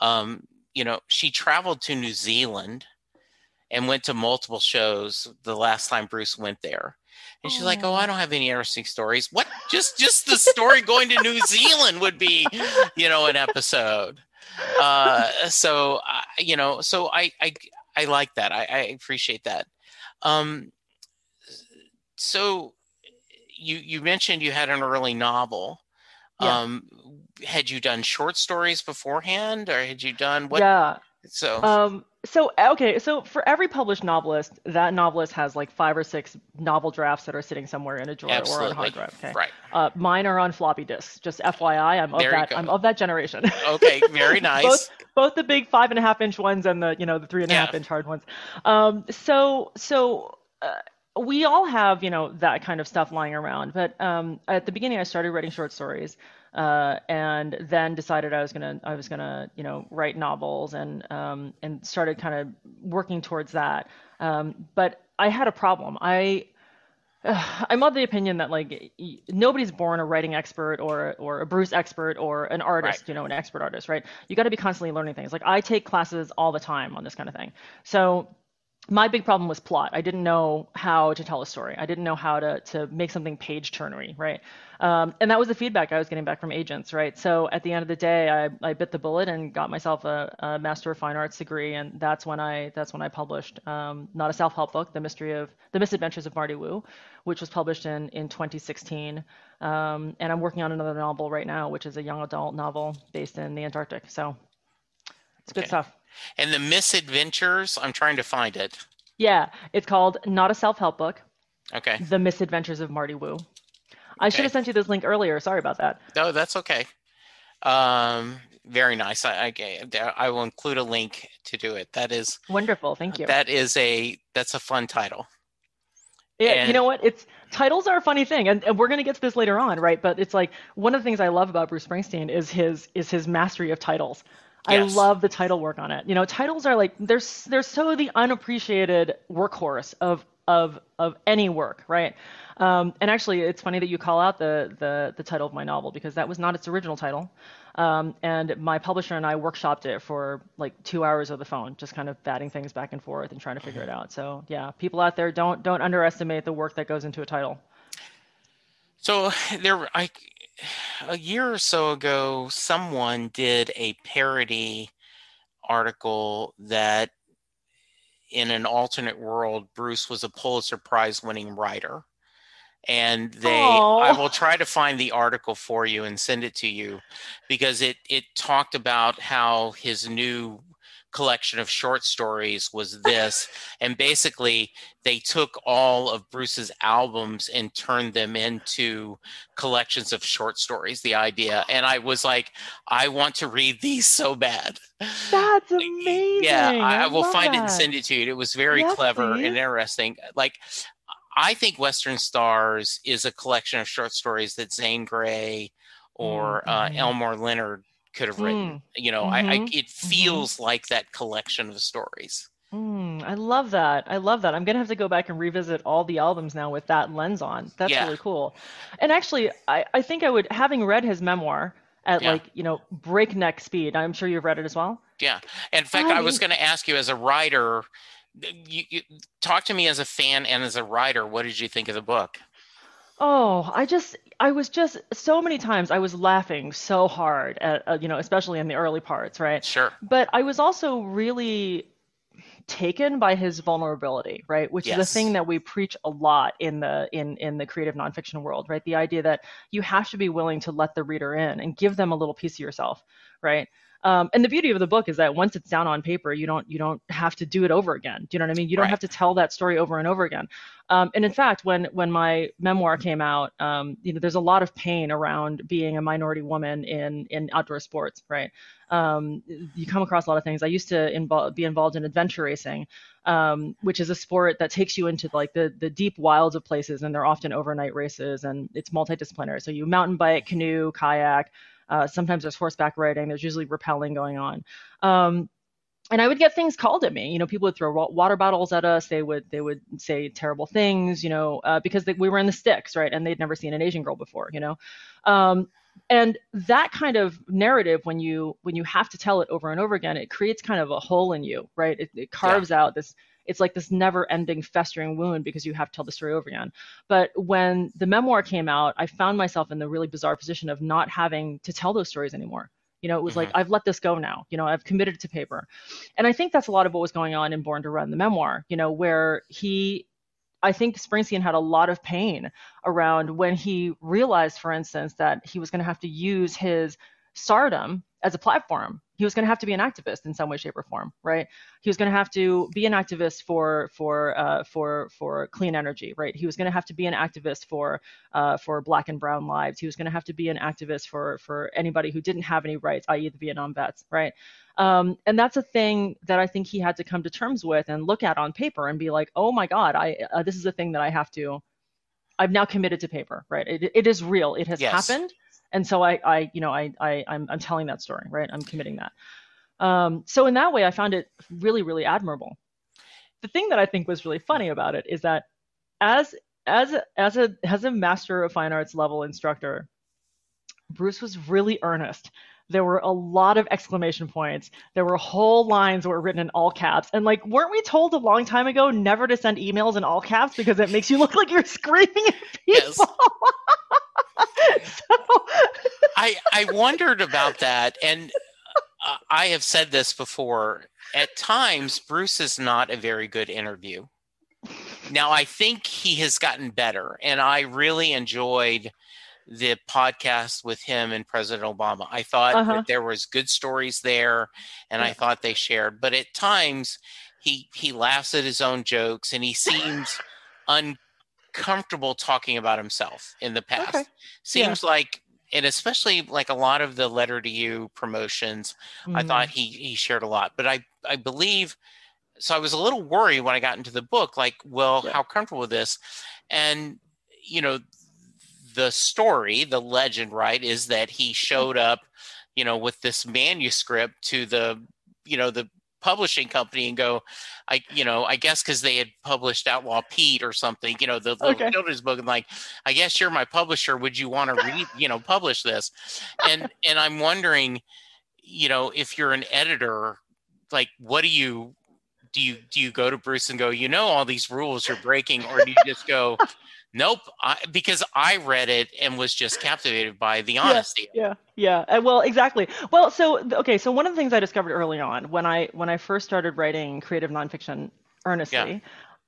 Um, you know, she traveled to New Zealand and went to multiple shows the last time Bruce went there. And she's like, "Oh, I don't have any interesting stories. What? Just just the story going to New Zealand would be, you know, an episode." Uh, so uh, you know, so I I I like that. I, I appreciate that. Um, so you you mentioned you had an early novel. Yeah. Um, had you done short stories beforehand, or had you done what? Yeah. So, um, so okay, so for every published novelist, that novelist has like five or six novel drafts that are sitting somewhere in a drawer Absolutely. or on hard drive. Okay. Right. Uh, mine are on floppy disks. Just FYI, I'm of There that. I'm of that generation. okay, very nice. both both the big five and a half inch ones and the you know the three and a half Yeah. inch hard ones. Um, so so uh, we all have you know that kind of stuff lying around. But um, at the beginning, I started writing short stories, uh, and then decided I was gonna I was gonna you know write novels and um, and started kind of working towards that. Um, but I had a problem. I I'm of the opinion that like nobody's born a writing expert or or a Bruce expert or an artist, Right. you know, an expert artist, right? You got to be constantly learning things. Like I take classes all the time on this kind of thing. So my big problem was plot. I didn't know how to tell a story. I didn't know how to to make something page turnery, right? Um, and that was the feedback I was getting back from agents, right? So at the end of the day, I, I bit the bullet and got myself a, a Master of Fine Arts degree, and that's when I that's when I published um, not a self help book, the mystery of the misadventures of Marty Wu, which was published in in 2016. Um, and I'm working on another novel right now, which is a young adult novel based in the Antarctic. So it's good Okay. stuff. And the misadventures, I'm trying to find it. Yeah, it's called Not a Self Help Book. Okay. The Misadventures of Marty Wu. I should have sent you this link earlier. Sorry about that. No, that's okay. Um, very nice. I, I I will include a link to do it. That is Wonderful. Thank you. that is a that's a fun title. Yeah, and- you know what? It's titles are a funny thing, and, and we're gonna get to this later on, right? But it's like one of the things I love about Bruce Springsteen is his is his mastery of titles. I love the title work on it. You know, titles are like they're they're so the unappreciated workhorse of of of any work, right? Um, and actually, it's funny that you call out the the the title of my novel because that was not its original title. Um, and my publisher and I workshopped it for like two hours of the phone, just kind of batting things back and forth and trying to figure it out. So yeah, people out there don't don't underestimate the work that goes into a title. So there, I a year or so ago, someone did a parody article that in an alternate world, Bruce was a Pulitzer Prize winning writer. And they, I will try to find the article for you and send it to you because it, it talked about how his new collection of short stories was this. and basically, they took all of Bruce's albums and turned them into collections of short stories, the idea. And I was like, I want to read these so bad. That's amazing. Yeah, I, I will find it and send it to you. It was very Yes, clever please. and interesting. Like, I think Western Stars is a collection of short stories that Zane Grey or uh, mhm. Elmore Leonard could have written. You know, I, I mhm, it feels like that collection of stories. Mm, I love that. I love that. I'm gonna have to go back and revisit all the albums now with that lens on. That's Yeah. really cool. And actually, I, I think I would, having read his memoir at Yeah. like, you know, breakneck speed, I'm sure you've read it as well. Yeah. In fact, I was going to ask you as a writer, you, you talk to me as a fan and as a writer. What did you think of the book? Oh, I just, I was just so many times I was laughing so hard at, uh, you know, especially in the early parts, right? Sure. But I was also really taken by his vulnerability, right? Which is a thing that we preach a lot in the in in the creative nonfiction world, right? The idea that you have to be willing to let the reader in and give them a little piece of yourself, right? Um, and the beauty of the book is that once it's down on paper, you don't you don't have to do it over again. Do you know what I mean? You don't Right. have to tell that story over and over again. Um, and in fact, when when my memoir came out, um, you know, there's a lot of pain around being a minority woman in in outdoor sports, right? Um, you come across a lot of things. I used to invol- be involved in adventure racing, um, which is a sport that takes you into like the the deep wilds of places, and they're often overnight races, and it's multidisciplinary. So you mountain bike, canoe, kayak. Uh, sometimes there's horseback riding. There's usually rappelling going on. Um, and I would get things called at me. You know, people would throw water bottles at us. They would they would say terrible things. You know, uh, because they, we were in the sticks, right? And they'd never seen an Asian girl before. You know, um, and that kind of narrative, when you when you have to tell it over and over again, it creates kind of a hole in you, right? It, it carves out this. It's like this never-ending festering wound because you have to tell the story over again. But when the memoir came out, I found myself in the really bizarre position of not having to tell those stories anymore. You know, it was like mm-hmm. I've let this go now. You know, I've committed it to paper, and I think that's a lot of what was going on in Born to Run, the memoir. You know, where he, I think Springsteen had a lot of pain around when he realized, for instance, that he was going to have to use his stardom as a platform he was going to have to be an activist in some way shape or form right? He was going to have to be an activist for for uh, for for clean energy right? He was going to have to be an activist for uh, for black and brown lives. He was going to have to be an activist for for anybody who didn't have any rights i.e the vietnam vets right? Um, and that's a thing that i think he had to come to terms with and look at on paper and be like oh my god i uh, this is a thing that i have to i've now committed to paper right? It, it is real. It has yes. happened and so I, I you know, I, I I'm, I'm telling that story, right? I'm committing that. Um, so in that way, I found it really, really admirable. The thing that I think was really funny about it is that as as a, as a as a master of fine arts level instructor, Bruce was really earnest. There were a lot of exclamation points. There were whole lines that were written in all caps. And like, weren't we told a long time ago never to send emails in all caps because it makes you look like you're screaming at people? Yes. so... I I wondered about that, and uh, I have said this before. At times, Bruce is not a very good interview. Now, I think he has gotten better, and I really enjoyed the podcast with him and President Obama. I thought uh-huh. that there was good stories there, and yeah. I thought they shared. But at times, he he laughs at his own jokes, and he seems un comfortable talking about himself in the past. Okay. Seems yeah. like and especially like a lot of the letter to you promotions, mm-hmm. I thought he he shared a lot. But I I believe so I was a little worried when I got into the book, like, well, yeah. how comfortable with this? And you know, the story, the legend, right, is that he showed up, you know, with this manuscript to the, you know, the publishing company and go, I, you know, I guess because they had published Outlaw Pete or something, you know, the, the okay. children's book, and like, I guess you're my publisher. Would you want to read, you know, publish this? And and I'm wondering, you know, if you're an editor, like, what do you do? You do you go to Bruce and go, you know, all these rules you're breaking, or do you just go? Nope, I, because I read it and was just captivated by the honesty. Yeah, yeah, yeah. Well, exactly. Well, so okay, so one of the things I discovered early on when I when I first started writing creative nonfiction earnestly. Yeah.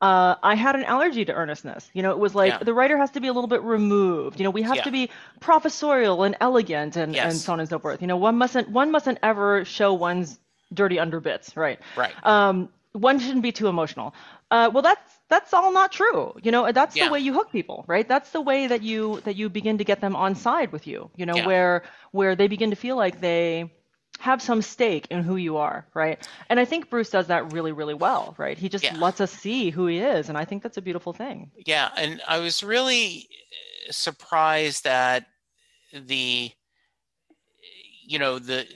Uh, I had an allergy to earnestness. You know, it was like yeah. the writer has to be a little bit removed. You know, we have to be professorial and elegant and, yes. and so on and so forth. You know, one mustn't one mustn't ever show one's dirty underbits, right? Right. Um, one shouldn't be too emotional. Uh, well, that's that's all not true. You know, that's yeah. the way you hook people, right? That's the way that you that you begin to get them on side with you. You know, yeah. where where they begin to feel like they have some stake in who you are, right? And I think Bruce does that really, really well, right? He just yeah. lets us see who he is, and I think that's a beautiful thing. Yeah, and I was really uh, surprised that the you know the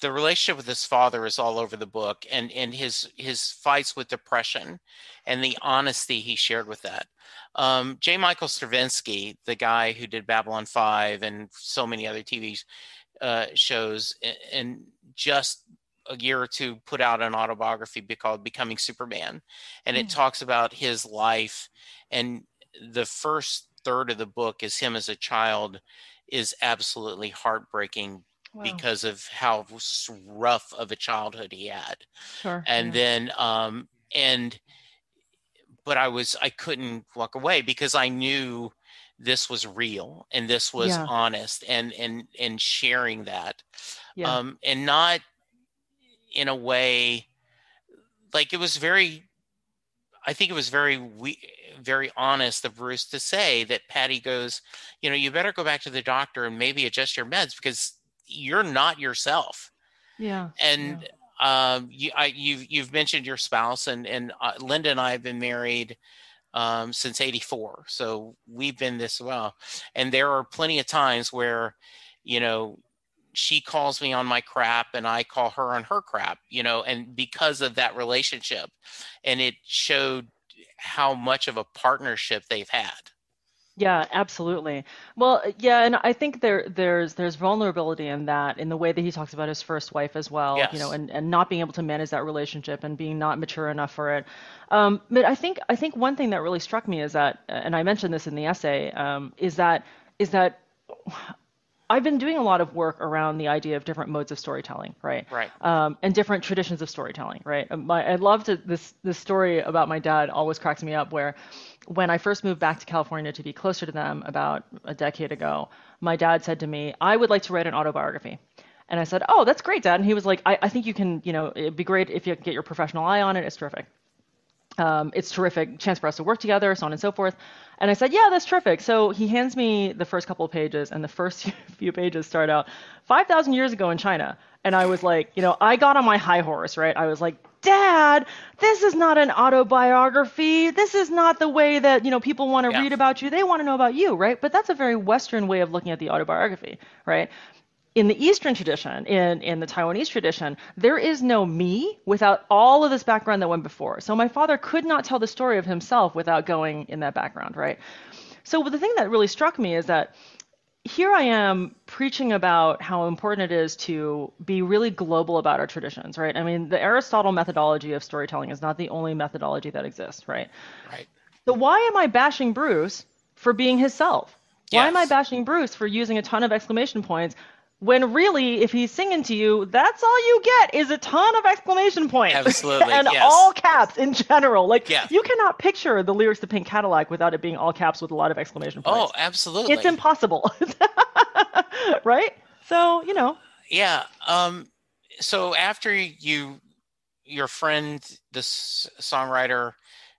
the relationship with his father is all over the book and and his his fights with depression and the honesty he shared with that um, j michael straczynski the guy who did babylon 5 and so many other tv uh, shows and just a year or two put out an autobiography called becoming superman and it mm. talks about his life and the first third of the book is him as a child is absolutely heartbreaking wow. because of how rough of a childhood he had. Sure. And yeah. then, um, and, but I was, I couldn't walk away because I knew this was real and this was yeah. honest and, and, and sharing that. Yeah. Um, and not in a way like it was very, I think it was very, we, very honest of Bruce to say that Patti goes, you know, you better go back to the doctor and maybe adjust your meds because you're not yourself. Yeah. And yeah. um, you, I, you've you've mentioned your spouse, and and uh, Linda and I have been married um, since '84, so we've been this well. And there are plenty of times where, you know, she calls me on my crap and I call her on her crap, you know, and because of that relationship, and it showed how much of a partnership they've had. Yeah, absolutely. Well, yeah, and I think there there's there's vulnerability in that in the way that he talks about his first wife as well, you know, and, and not being able to manage that relationship and being not mature enough for it. Um, but I think I think one thing that really struck me is that, and I mentioned this in the essay, um, is that is that I've been doing a lot of work around the idea of different modes of storytelling, right? Right. Um, and different traditions of storytelling, right? Um, my, I love to, this this story about my dad always cracks me up. Where when I first moved back to California to be closer to them about a decade ago, my dad said to me, "I would like to write an autobiography." And I said, "Oh, that's great, Dad." And he was like, "I, I think you can, you know, it'd be great if you get your professional eye on it. It's terrific. Um, it's terrific chance for us to work together, so on and so forth." And I said, "Yeah, that's terrific." So he hands me the first couple of pages, and the first few pages start out 5,000 years ago in China. And I was like, you know, I got on my high horse, right? I was like, Dad, this is not an autobiography. This is not the way that, you know, people want to yeah. read about you. They want to know about you, right? But that's a very Western way of looking at the autobiography, right? in the Eastern tradition, in, in the Taiwanese tradition, there is no me without all of this background that went before. So my father could not tell the story of himself without going in that background, right? So the thing that really struck me is that here I am preaching about how important it is to be really global about our traditions, right? I mean, the Aristotle methodology of storytelling is not the only methodology that exists, right? Right. So why am I bashing Bruce for being himself? Why yes. am I bashing Bruce for using a ton of exclamation points when really, if he's singing to you, that's all you get is a ton of exclamation points. Absolutely. and yes. all caps in general. Like yeah. you cannot picture the lyrics to Pink Cadillac without it being all caps with a lot of exclamation points. Oh, absolutely. It's impossible. right? So, you know. Yeah. Um so after you your friend this songwriter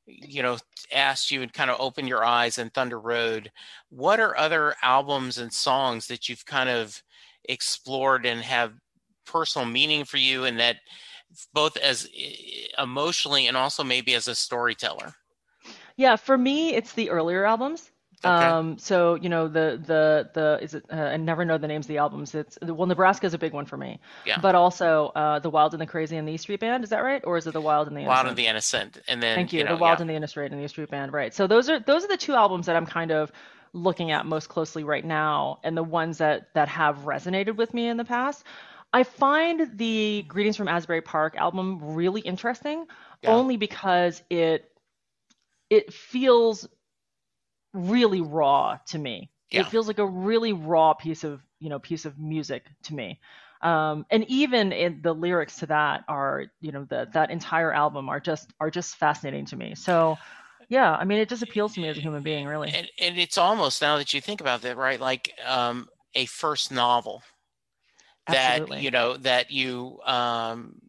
you know asked you and kind of opened your eyes in thunder road what are other albums and songs that you've kind of explored and have personal meaning for you and that both as emotionally and also maybe as a storyteller? Yeah for me it's the earlier albums. Okay. um so you know the the the is it uh, i never know the names of the albums. It's well nebraska is a big one for me. Yeah. But also uh the wild and the crazy and the e street band is that right? Or is it the wild and the innocent? wild and the innocent and then thank you, you know, the wild yeah. and the innocent and the e street band right. So those are those are the two albums that i'm kind of looking at most closely right now and the ones that that have resonated with me in the past. I find the Greetings from Asbury Park album really interesting yeah. only because it it feels really raw to me. Yeah. It feels like a really raw piece of, you know, piece of music to me. Um, and even in the lyrics to that are, you know, the, that entire album are just are just fascinating to me. So yeah i mean it just appeals to me as a human being really and, and it's almost now that you think about that right like um, a first novel Absolutely. that you know that you um,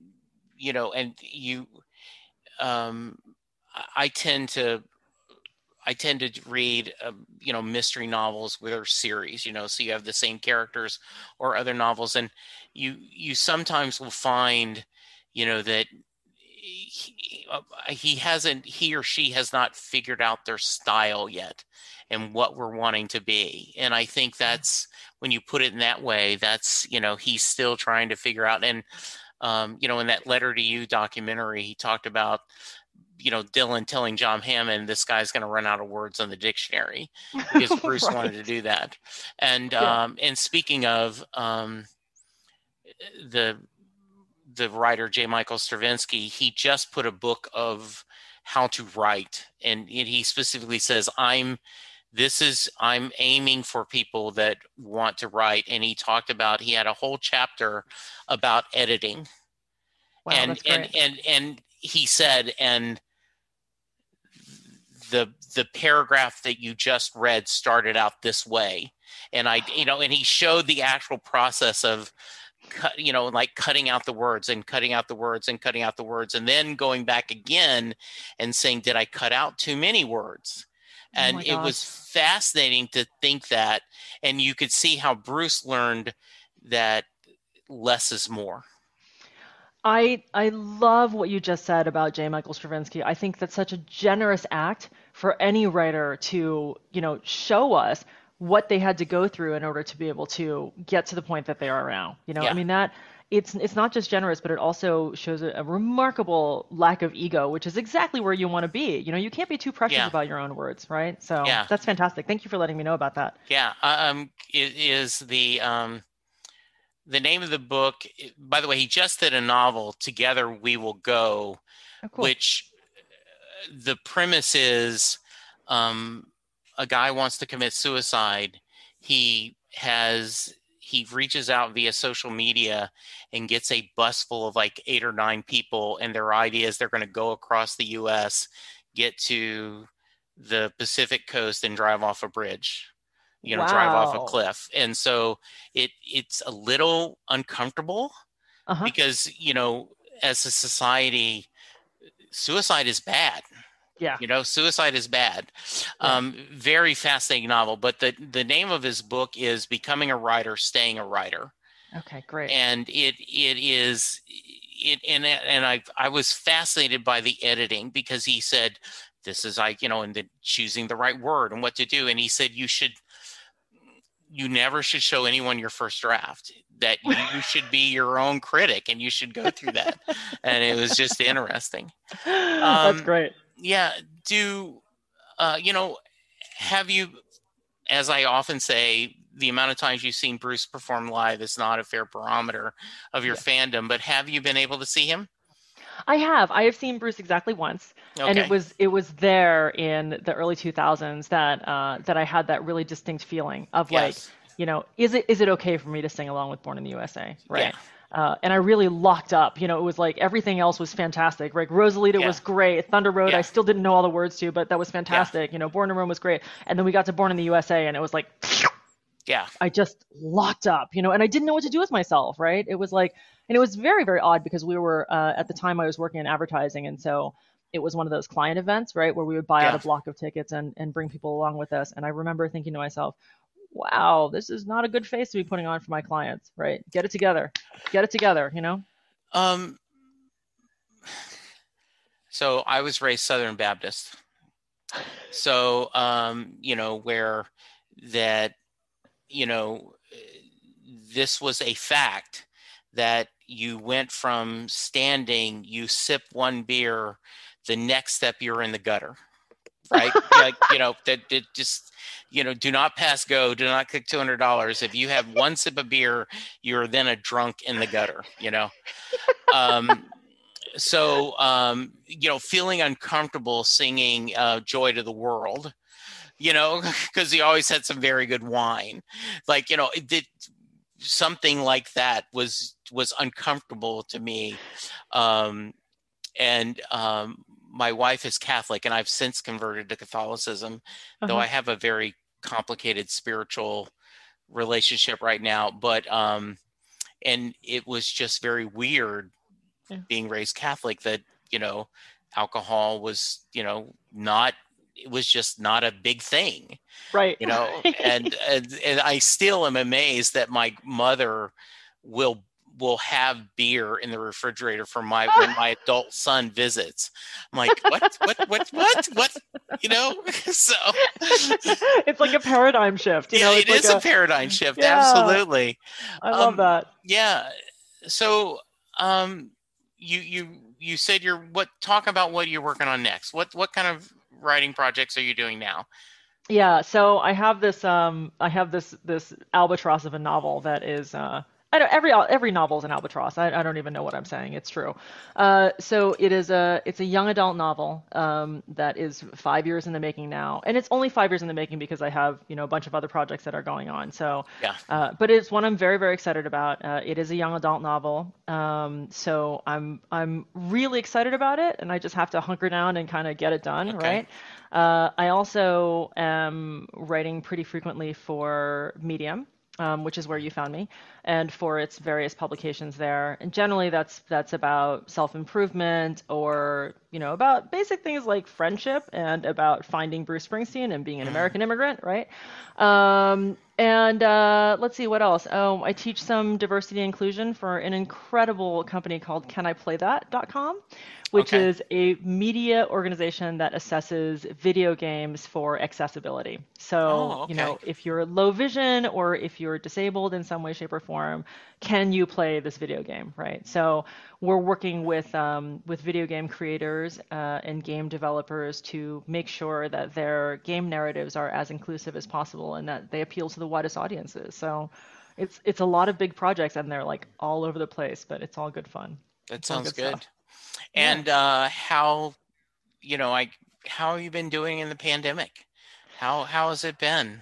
you know and you um, i tend to I tend to read, uh, you know, mystery novels with a series, you know, so you have the same characters or other novels, and you you sometimes will find, you know, that he, uh, he hasn't he or she has not figured out their style yet and what we're wanting to be and i think that's when you put it in that way that's you know he's still trying to figure out and um, you know in that letter to you documentary he talked about you know dylan telling john hammond this guy's going to run out of words on the dictionary because bruce right. wanted to do that and yeah. um, and speaking of um, the the writer J. Michael Straczynski, he just put a book of how to write, and he specifically says, "I'm." This is I'm aiming for people that want to write, and he talked about he had a whole chapter about editing, wow, and and and and he said, and the the paragraph that you just read started out this way and i you know and he showed the actual process of cut you know like cutting out the words and cutting out the words and cutting out the words and then going back again and saying did i cut out too many words oh and oh it was fascinating to think that and you could see how bruce learned that less is more I I love what you just said about J. Michael Straczynski. I think that's such a generous act for any writer to, you know, show us what they had to go through in order to be able to get to the point that they are now. You know, yeah. I mean that it's it's not just generous, but it also shows a, a, remarkable lack of ego, which is exactly where you want to be. You know, you can't be too precious yeah. about your own words, right? So yeah. that's fantastic. Thank you for letting me know about that. Yeah, um, it is the um, the name of the book. By the way, he just did a novel. Together we will go, oh, cool. which uh, the premise is um, a guy wants to commit suicide, he has he reaches out via social media and gets a bus full of like eight or nine people and their idea is they're going to go across the US, get to the Pacific coast and drive off a bridge. you know, wow. drive off a cliff. And so it it's a little uncomfortable uh-huh. because, you know, as a society, suicide is bad. Yeah. You know, suicide is bad. Yeah. Um, very fascinating novel. But the the name of his book is Becoming a Writer, Staying a Writer. Okay, great. And it it is it and and I I was fascinated by the editing because he said this is like you know and the choosing the right word and what to do and he said you should you never should show anyone your first draft that you should be your own critic and you should go through that and it was just interesting um, that's great yeah do uh, you know have you as i often say the amount of times you've seen bruce perform live is not a fair barometer of your yeah. fandom but have you been able to see him I have. I have seen Bruce exactly once, okay. and it was it was there in the early 2000s that uh, that I had that really distinct feeling of yes. like, you know, is it is it okay for me to sing along with Born in the USA, right? Yeah. Uh, and I really locked up. You know, it was like everything else was fantastic. Like Rosalita yeah. was great. Thunder Road, yeah. I still didn't know all the words to, but that was fantastic. Yeah. You know, Born to Run was great. And then we got to Born in the USA, and it was like, yeah, I just locked up. You know, and I didn't know what to do with myself. Right, it was like and it was very very odd because we were uh, at the time I was working in advertising, and so it was one of those client events, right, where we would buy out a block of tickets and and bring people along with us. And I remember thinking to myself, wow, this is not a good face to be putting on for my clients, right? Get it together, get it together, you know. Um. So I was raised Southern Baptist. So um, you know where that you know this was a fact that you went from standing, you sip one beer, the next step you're in the gutter, right? like you know that it just you know do not pass go, do not kick two hundred dollars. If you have one sip of beer, you're then a drunk in the gutter. You know. Um, so um, you know, feeling uncomfortable singing uh, "Joy to the World," you know, because he always had some very good wine. Like you know, it did something like that was was uncomfortable to me um, and um, my wife is catholic and i've since converted to catholicism uh-huh. though i have a very complicated spiritual relationship right now but um and it was just very weird yeah. being raised catholic that you know alcohol was you know not it was just not a big thing right you know and, and and i still am amazed that my mother will will have beer in the refrigerator for my when my adult son visits. I'm like, what, what, what, what, what? You know, so it's like a paradigm shift. You yeah, know, it is like a, a, paradigm shift. Yeah, Absolutely. I love um, that. Yeah. So, um, you you you said you're what? Talk about what you're working on next. What what kind of writing projects are you doing now? Yeah, so I have this um I have this this albatross of a novel that is uh I don't, every every novel is an albatross. I, I don't even know what I'm saying. It's true. Uh, so it is a it's a young adult novel um, that is five years in the making now, and it's only five years in the making because I have you know a bunch of other projects that are going on. So yeah. Uh, but it's one I'm very very excited about. Uh, it is a young adult novel, um, so I'm I'm really excited about it, and I just have to hunker down and kind of get it done, okay. right? Uh, I also am writing pretty frequently for Medium um, which is where you found me, and for its various publications there. And generally, that's that's about self improvement or you know about basic things like friendship and about finding Bruce Springsteen and being an American immigrant, right? Um, and uh, let's see what else. Oh, I teach some diversity inclusion for an incredible company called CanIPlayThat.com, which okay. is a media organization that assesses video games for accessibility. So, oh, okay. you know, if you're low vision or if you're disabled in some way, shape, or form, can you play this video game, right? So, we're working with um, with video game creators uh, and game developers to make sure that their game narratives are as inclusive as possible and that they appeal to the widest audiences. So, it's it's a lot of big projects and they're like all over the place, but it's all good fun. That sounds good. good and uh, how you know like how have you been doing in the pandemic how how has it been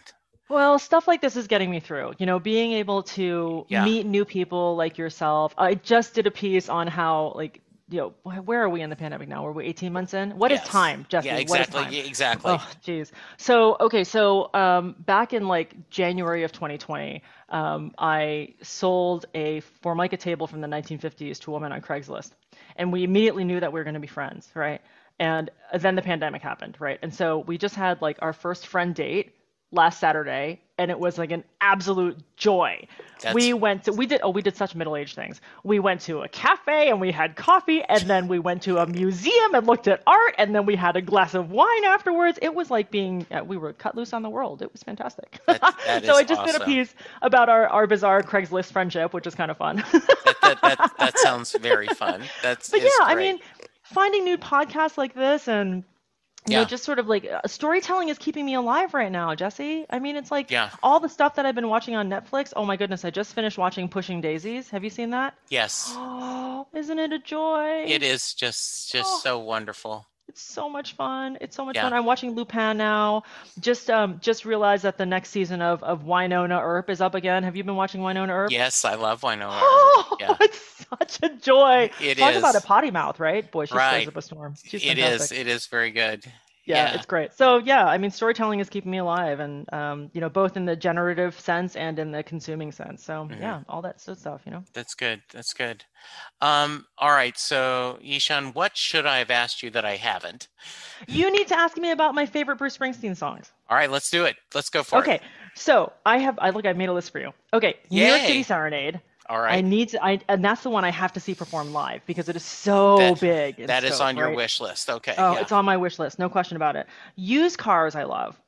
well, stuff like this is getting me through. You know, being able to yeah. meet new people like yourself. I just did a piece on how like you know, where are we in the pandemic now? Were we 18 months in? What yes. is time, Jesse? Yeah, exactly. Exactly. Oh, jeez. So, okay, so um, back in like January of 2020, um, I sold a Formica table from the 1950s to a woman on Craigslist, and we immediately knew that we were going to be friends, right? And then the pandemic happened, right? And so we just had like our first friend date last Saturday, and it was like an absolute joy. That's... We went to we did oh we did such middle aged things. We went to a cafe and we had coffee, and then we went to a museum and looked at art, and then we had a glass of wine afterwards. It was like being uh, we were cut loose on the world. It was fantastic. That, that so I just awesome. did a piece about our our bizarre Craigslist friendship, which is kind of fun. that, that, that, that sounds very fun. That's but yeah, great. I mean, finding new podcasts like this and you yeah. know, just sort of like uh, storytelling is keeping me alive right now, Jesse. I mean, it's like yeah. all the stuff that I've been watching on Netflix. Oh my goodness, I just finished watching Pushing Daisies. Have you seen that? Yes. Oh, isn't it a joy? It is just just oh. so wonderful. It's so much fun. It's so much yeah. fun. I'm watching Lupin now. Just um just realized that the next season of, of Wynonna Earp is up again. Have you been watching Wynonna Earp? Yes, I love Wynonna Oh, yeah. it's such a joy. It Talk is. about a potty mouth, right? Boy, she right. stirs up a storm. She's it fantastic. is. It is very good. Yeah, yeah, it's great. So yeah, I mean, storytelling is keeping me alive, and um, you know, both in the generative sense and in the consuming sense. So mm-hmm. yeah, all that stuff, you know. That's good. That's good. Um, all right. So Yi Shun, what should I have asked you that I haven't? You need to ask me about my favorite Bruce Springsteen songs. All right, let's do it. Let's go for okay. it. Okay. So I have. I look. I made a list for you. Okay. Yay. New York City Serenade. All right. I need to, I, and that's the one I have to see perform live because it is so that, big. That is on right? your wish list. Okay. Oh, yeah. it's on my wish list. No question about it. Used cars, I love.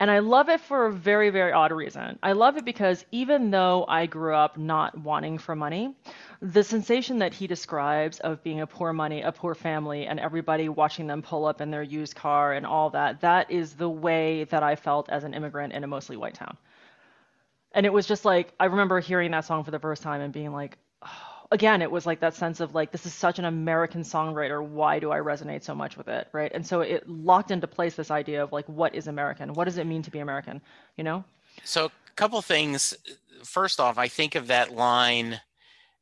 And I love it for a very, very odd reason. I love it because even though I grew up not wanting for money, the sensation that he describes of being a poor money, a poor family, and everybody watching them pull up in their used car and all that, that is the way that I felt as an immigrant in a mostly white town and it was just like I remember hearing that song for the first time and being like, oh. again, it was like that sense of like this is such an American songwriter. Why do I resonate so much with it, right? And so it locked into place this idea of like what is American? What does it mean to be American? You know? So a couple things. First off, I think of that line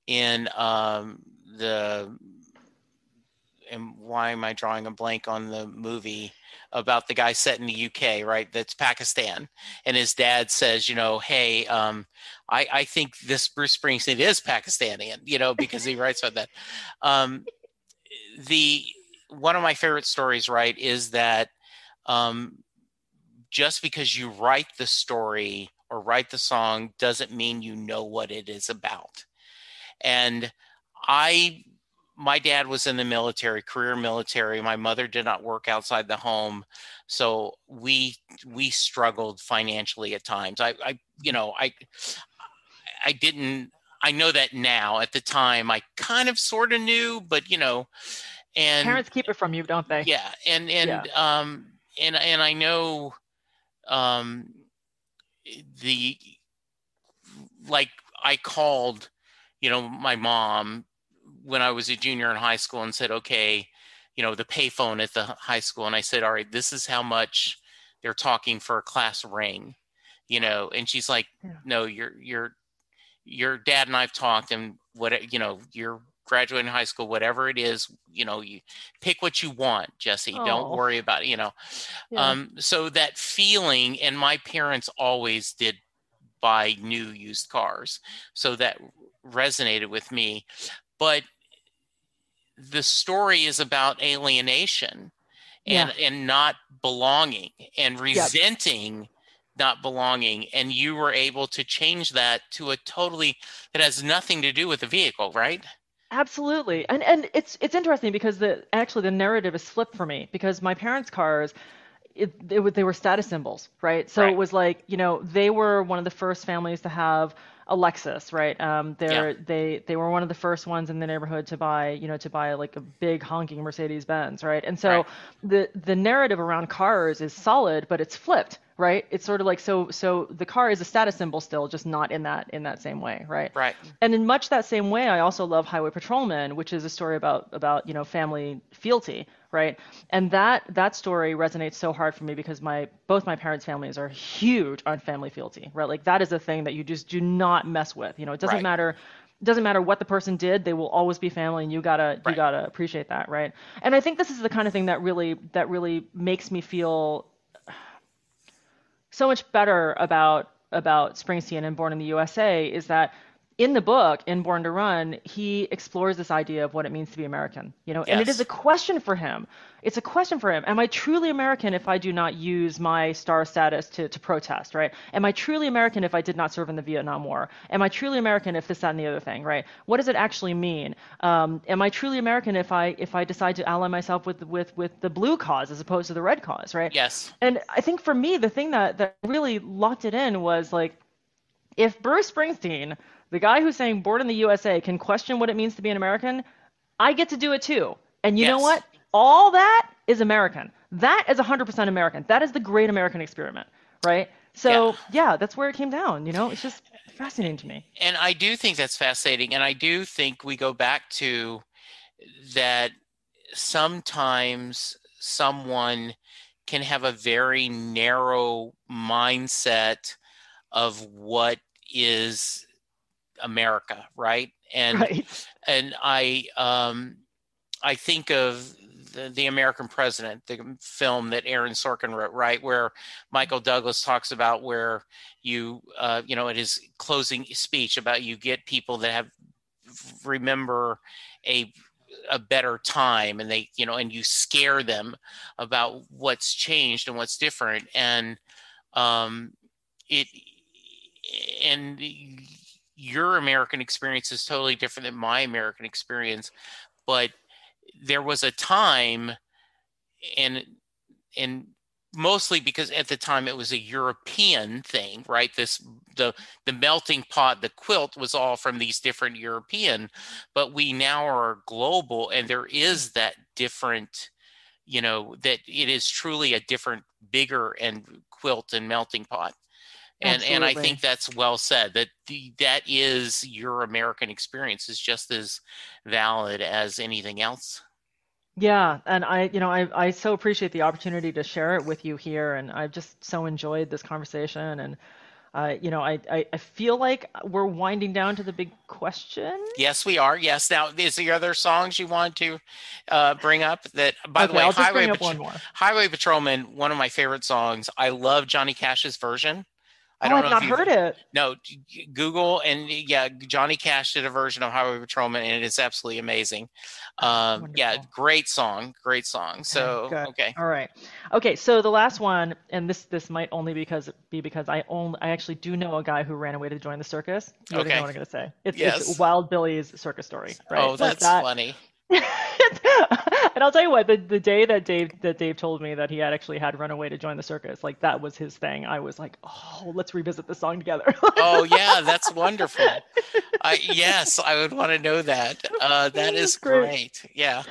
in um, the and why am I drawing a blank on the movie? about the guy set in the UK, right? That's Pakistan, and his dad says, you know, hey, um, I, I think this Bruce Springsteen is Pakistani, you know, because he writes about that. Um, the one of my favorite stories, right, is that um, just because you write the story or write the song doesn't mean you know what it is about. And I my dad was in the military, career military. My mother did not work outside the home, so we we struggled financially at times. I, I you know, I I didn't. I know that now. At the time, I kind of sort of knew, but you know, and parents keep it from you, don't they? Yeah, and and yeah. um and and I know, um, the like I called, you know, my mom when I was a junior in high school and said, okay, you know, the payphone at the high school. And I said, all right, this is how much they're talking for a class ring, you know, and she's like, yeah. no, your, your, your dad and I've talked and what, you know, you're graduating high school, whatever it is, you know, you pick what you want, Jesse, oh. don't worry about it, you know? Yeah. Um, so that feeling, and my parents always did buy new used cars. So that resonated with me but the story is about alienation and yeah. and not belonging and resenting yep. not belonging and you were able to change that to a totally that has nothing to do with the vehicle right absolutely and and it's it's interesting because the actually the narrative is flipped for me because my parents cars it, it, they were status symbols, right? So right. it was like, you know, they were one of the first families to have a Lexus, right? Um, they're, yeah. they they were one of the first ones in the neighborhood to buy, you know, to buy like a big honking Mercedes Benz, right? And so right. the the narrative around cars is solid, but it's flipped, right? It's sort of like so so the car is a status symbol still, just not in that in that same way, right? Right. And in much that same way, I also love Highway Patrolman, which is a story about about you know family fealty, right? And that that story resonates so hard for me because my both my parents' families are huge on family fealty, right? Like that is a thing that you just do not mess with. You know, it doesn't right. matter doesn't matter what the person did they will always be family and you gotta right. you gotta appreciate that right and i think this is the kind of thing that really that really makes me feel so much better about about springsteen and born in the usa is that in the book in born to run he explores this idea of what it means to be american you know yes. and it is a question for him. It's a question for him. Am i truly american if i do not use my star status to, to protest right? Am i truly american if i did not serve in the vietnam war? Am i truly american if this that and the other thing right? What does it actually mean? Um, am i truly american if i if i decide to ally myself with with with the blue cause as opposed to the red cause right? Yes. And i think for me the thing that that really locked it in was like if bruce springsteen the guy who's saying born in the USA can question what it means to be an American, I get to do it too. And you yes. know what? All that is American. That is 100% American. That is the great American experiment, right? So, yeah. yeah, that's where it came down. You know, it's just fascinating to me. And I do think that's fascinating. And I do think we go back to that sometimes someone can have a very narrow mindset of what is America, right? And right. and I um, I think of the, the, American President, the film that Aaron Sorkin wrote, right, where Michael Douglas talks about where you uh, you know in his closing speech about you get people that have remember a a better time and they you know and you scare them about what's changed and what's different and um it and your American experience is totally different than my American experience, but there was a time and and mostly because at the time it was a European thing, right? This the the melting pot, the quilt was all from these different European, but we now are global and there is that different, you know, that it is truly a different, bigger and quilt and melting pot and Absolutely. and I think that's well said. That the, that is your American experience is just as valid as anything else. Yeah, and I, you know, I, I so appreciate the opportunity to share it with you here, and I've just so enjoyed this conversation, and uh, you know, I, I, I feel like we're winding down to the big question. Yes, we are. Yes. Now, is there other songs you want to uh, bring up? That, by okay, the way, I'll Highway, Pat- Highway Patrolman, one of my favorite songs. I love Johnny Cash's version. I don't oh, I've not heard it. No, Google and yeah, Johnny Cash did a version of Highway Patrolman, and it is absolutely amazing. Um, yeah, great song, great song. So okay, okay, all right, okay. So the last one, and this this might only because be because I only I actually do know a guy who ran away to join the circus. You okay. know what I'm gonna say? It's, yes. it's Wild Billy's circus story. Right? Oh, that's like that, funny. and I'll tell you what, the, the day that Dave that Dave told me that he had actually had run away to join the circus, like that was his thing. I was like, oh, let's revisit the song together. oh yeah, that's wonderful. I, yes, I would want to know that. Uh, that is great. great. Yeah.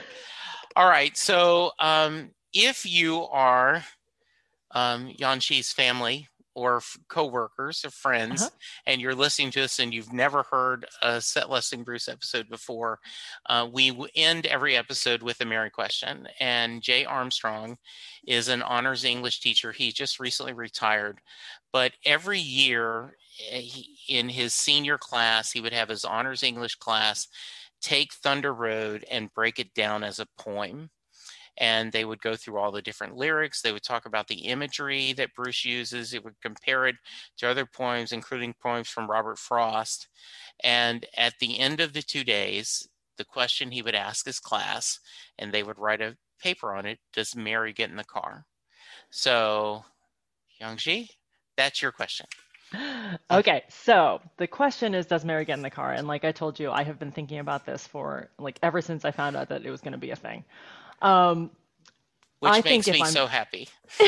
All right. So um, if you are um, Yi Shun's family or f- coworkers or friends, uh-huh. and you're listening to us and you've never heard a Set Lusting Bruce episode before, uh, we end every episode with a Mary question. And Jay Armstrong is an honors English teacher. He just recently retired, but every year eh, in his senior class, he would have his honors English class take Thunder Road and break it down as a poem and they would go through all the different lyrics. They would talk about the imagery that Bruce uses. It would compare it to other poems, including poems from Robert Frost. And at the end of the two days, the question he would ask his class, and they would write a paper on it Does Mary get in the car? So, Yi Shun, that's your question. Okay, so the question is Does Mary get in the car? And like I told you, I have been thinking about this for like ever since I found out that it was going to be a thing. Um, Which I makes me I'm... so happy.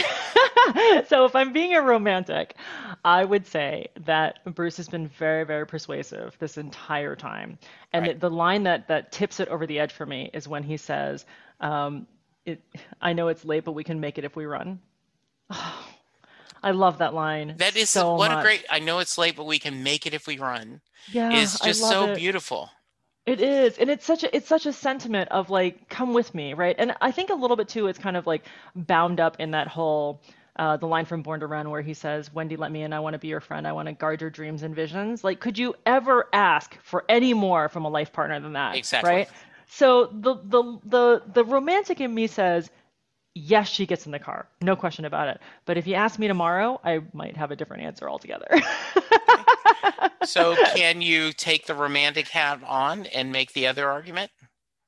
so if I'm being a romantic, I would say that Bruce has been very, very persuasive this entire time. And right. the, the, line that that tips it over the edge for me is when he says, um, it, "I know it's late, but we can make it if we run." Oh, I love that line. That is so what much. a great. I know it's late, but we can make it if we run. Yeah, it's just so it. beautiful. It is, and it's such a it's such a sentiment of like, come with me, right? And I think a little bit too, it's kind of like bound up in that whole uh, the line from Born to Run where he says, "Wendy, let me in. I want to be your friend. I want to guard your dreams and visions." Like, could you ever ask for any more from a life partner than that? Exactly. Right. So the the the the romantic in me says, yes, she gets in the car, no question about it. But if you ask me tomorrow, I might have a different answer altogether. so, can you take the romantic hat on and make the other argument?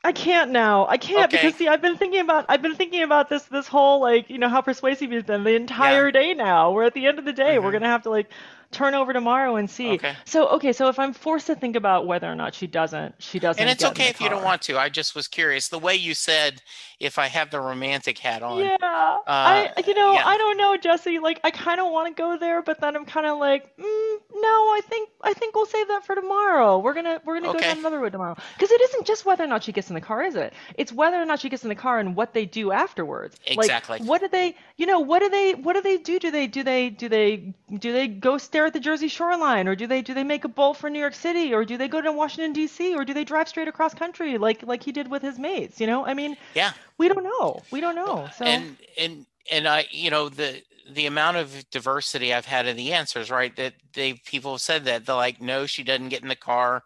I can't now. I can't okay. because see, I've been thinking about I've been thinking about this this whole like you know how persuasive he's been the entire yeah. day now. We're at the end of the day. Mm-hmm. We're gonna have to like turn over tomorrow and see. Okay. So okay, so if I'm forced to think about whether or not she doesn't, she doesn't. And it's okay if car. you don't want to. I just was curious. The way you said, if I have the romantic hat on. Yeah. Uh, I you know yeah. I don't know Jesse. Like I kind of want to go there, but then I'm kind of like, mm, I think I think we'll save that for tomorrow. We're gonna we're gonna okay. go down another road tomorrow because it isn't just whether or not she gets in the car, is it? It's whether or not she gets in the car and what they do afterwards. Exactly. Like, what do they? You know, what do they? What do they do? Do they do they do they do they go stare at the Jersey shoreline, or do they do they make a bolt for New York City, or do they go to Washington D.C., or do they drive straight across country like like he did with his mates? You know, I mean, yeah, we don't know. We don't know. So and and and I, you know, the the amount of diversity I've had in the answers, right? That they people have said that they're like, no, she doesn't get in the car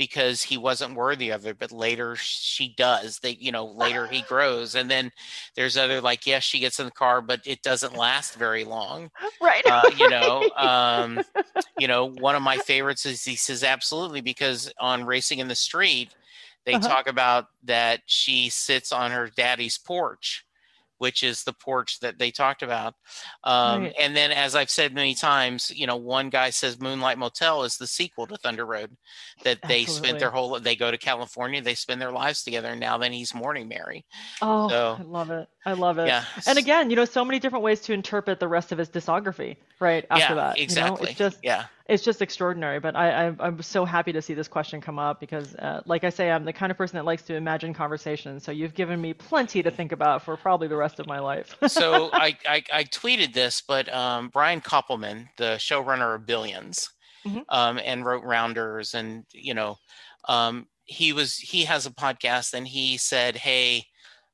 because he wasn't worthy of it, but later she does. They, you know, later he grows, and then there's other like, yes, she gets in the car, but it doesn't last very long, right? Uh, you know, um, you know, one of my favorites is he says absolutely because on Racing in the Street, they uh-huh. talk about that she sits on her daddy's porch which is the porch that they talked about. Um, right. And then, as I've said many times, you know, one guy says Moonlight Motel is the sequel to Thunder Road, that they Absolutely. spent their whole, they go to California, they spend their lives together, and now then he's Morning Mary. Oh, so, I love it. I love it. Yeah. And again, you know, so many different ways to interpret the rest of his discography, right? After yeah, that, exactly. You know? It's just, yeah it's just extraordinary. But I, I am so happy to see this question come up because, uh, like I say, I'm the kind of person that likes to imagine conversations. So you've given me plenty to think about for probably the rest of my life. so I, I, I tweeted this, but um, Brian Koppelman, the showrunner of Billions mm-hmm. um, and wrote Rounders, and you know, um, he was he has a podcast, and he said, "Hey,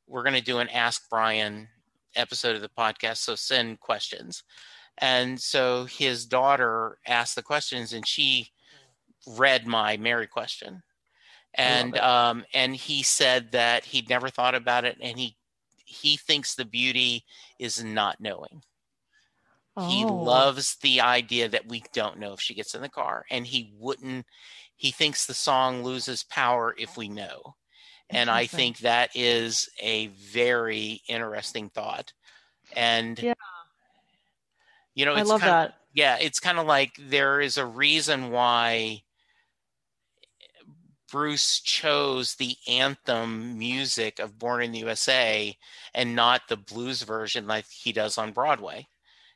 we're going to do an Ask Brian." episode of the podcast so send questions and so his daughter asked the questions and she read my Mary question. And um, and he said that he'd never thought about it and he he thinks the beauty is not knowing. Oh. He loves the idea that we don't know if she gets in the car and he wouldn't he thinks the song loses power if we know. And I think that is a very interesting thought. And yeah. You know, I love kind that. Of, yeah, it's kind of like there is a reason why Bruce chose the anthem music of Born in the USA and not the blues version like he does on Broadway.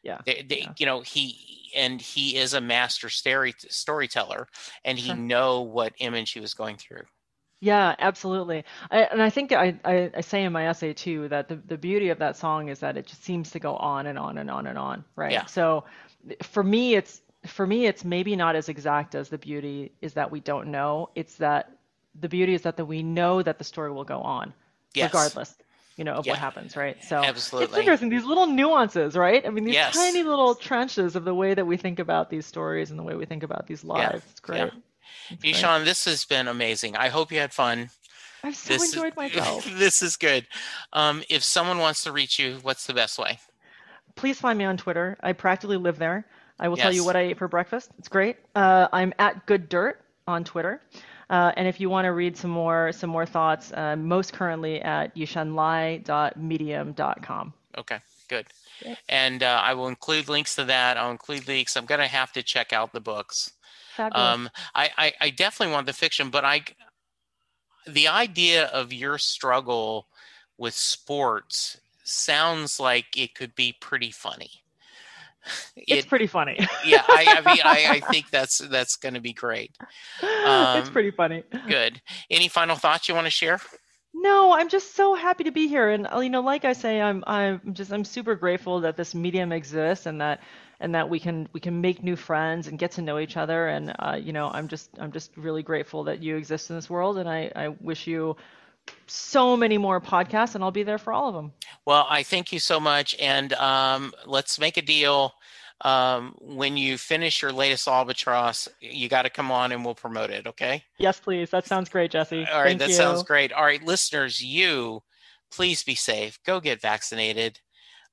Yeah. They, they, yeah. You know, he and he is a master story, storyteller, and he sure. know what image he was going through. Yeah, absolutely. I, and I think I, I, I, say in my essay too that the, the beauty of that song is that it just seems to go on and on and on and on, right? Yeah. So for me, it's for me, it's maybe not as exact as the beauty is that we don't know. It's that the beauty is that the, we know that the story will go on, yes. regardless, you know, of yeah. what happens, right? So absolutely, it's interesting. These little nuances, right? I mean, these yes. tiny little trenches of the way that we think about these stories and the way we think about these lives. Yeah. It's great. Yeah. Yi Shun, this has been amazing. I hope you had fun. I've so this enjoyed myself. this is good. Um, if someone wants to reach you, what's the best way? Please find me on Twitter. I practically live there. I will yes. tell you what I ate for breakfast. It's great. Uh, I'm at Good Dirt on Twitter. Uh, and if you want to read some more some more thoughts, uh, most currently at yishunlai.medium.com. Okay, good. And uh, I will include links to that. I'll include links. I'm going to have to check out the books. Um, I, I, I definitely want the fiction, but I, the idea of your struggle with sports sounds like it could be pretty funny. It's it, pretty funny. yeah, I, I mean, I, I, think that's that's going to be great. Um, it's pretty funny. Good. Any final thoughts you want to share? No, I'm just so happy to be here, and you know, like I say, I'm I'm just I'm super grateful that this medium exists and that and that we can we can make new friends and get to know each other. And uh, you know, I'm just I'm just really grateful that you exist in this world, and I I wish you so many more podcasts, and I'll be there for all of them. Well, I thank you so much, and um, let's make a deal. Um, when you finish your latest albatross, you got to come on and we'll promote it. Okay? Yes, please. That sounds great, Jesse. All right, thank that you. sounds great. All right, listeners, you please be safe. Go get vaccinated.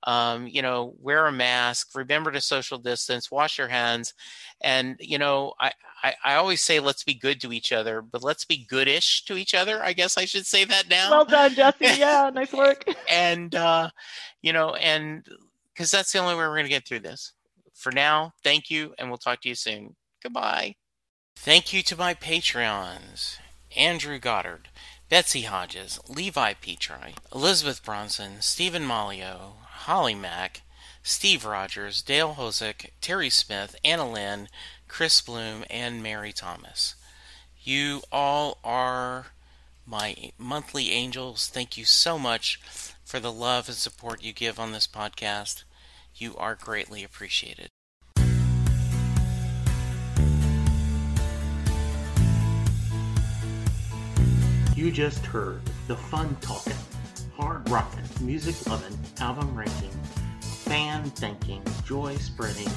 Um, you know, wear a mask. Remember to social distance. Wash your hands. And you know, I, I, I always say let's be good to each other, but let's be goodish to each other. I guess I should say that now. Well done, Jesse. Yeah, nice work. and uh, you know, and because that's the only way we're going to get through this. For now, thank you, and we'll talk to you soon. Goodbye. Thank you to my Patreons Andrew Goddard, Betsy Hodges, Levi Petri, Elizabeth Bronson, Stephen Malio, Holly Mack, Steve Rogers, Dale Hosick, Terry Smith, Anna Lynn, Chris Bloom, and Mary Thomas. You all are my monthly angels. Thank you so much for the love and support you give on this podcast. You are greatly appreciated. You just heard the fun talking, hard rocking, music loving, album ranking, fan thinking, joy spreading,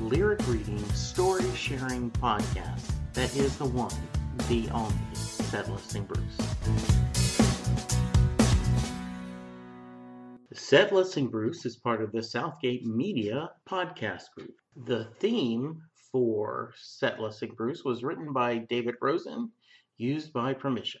lyric reading, story sharing podcast that is the one, the only, Set Lusting Bruce. Set Lusting Bruce is part of the Southgate Media podcast group. The theme for Set Lusting Bruce was written by David Rosen, used by permission.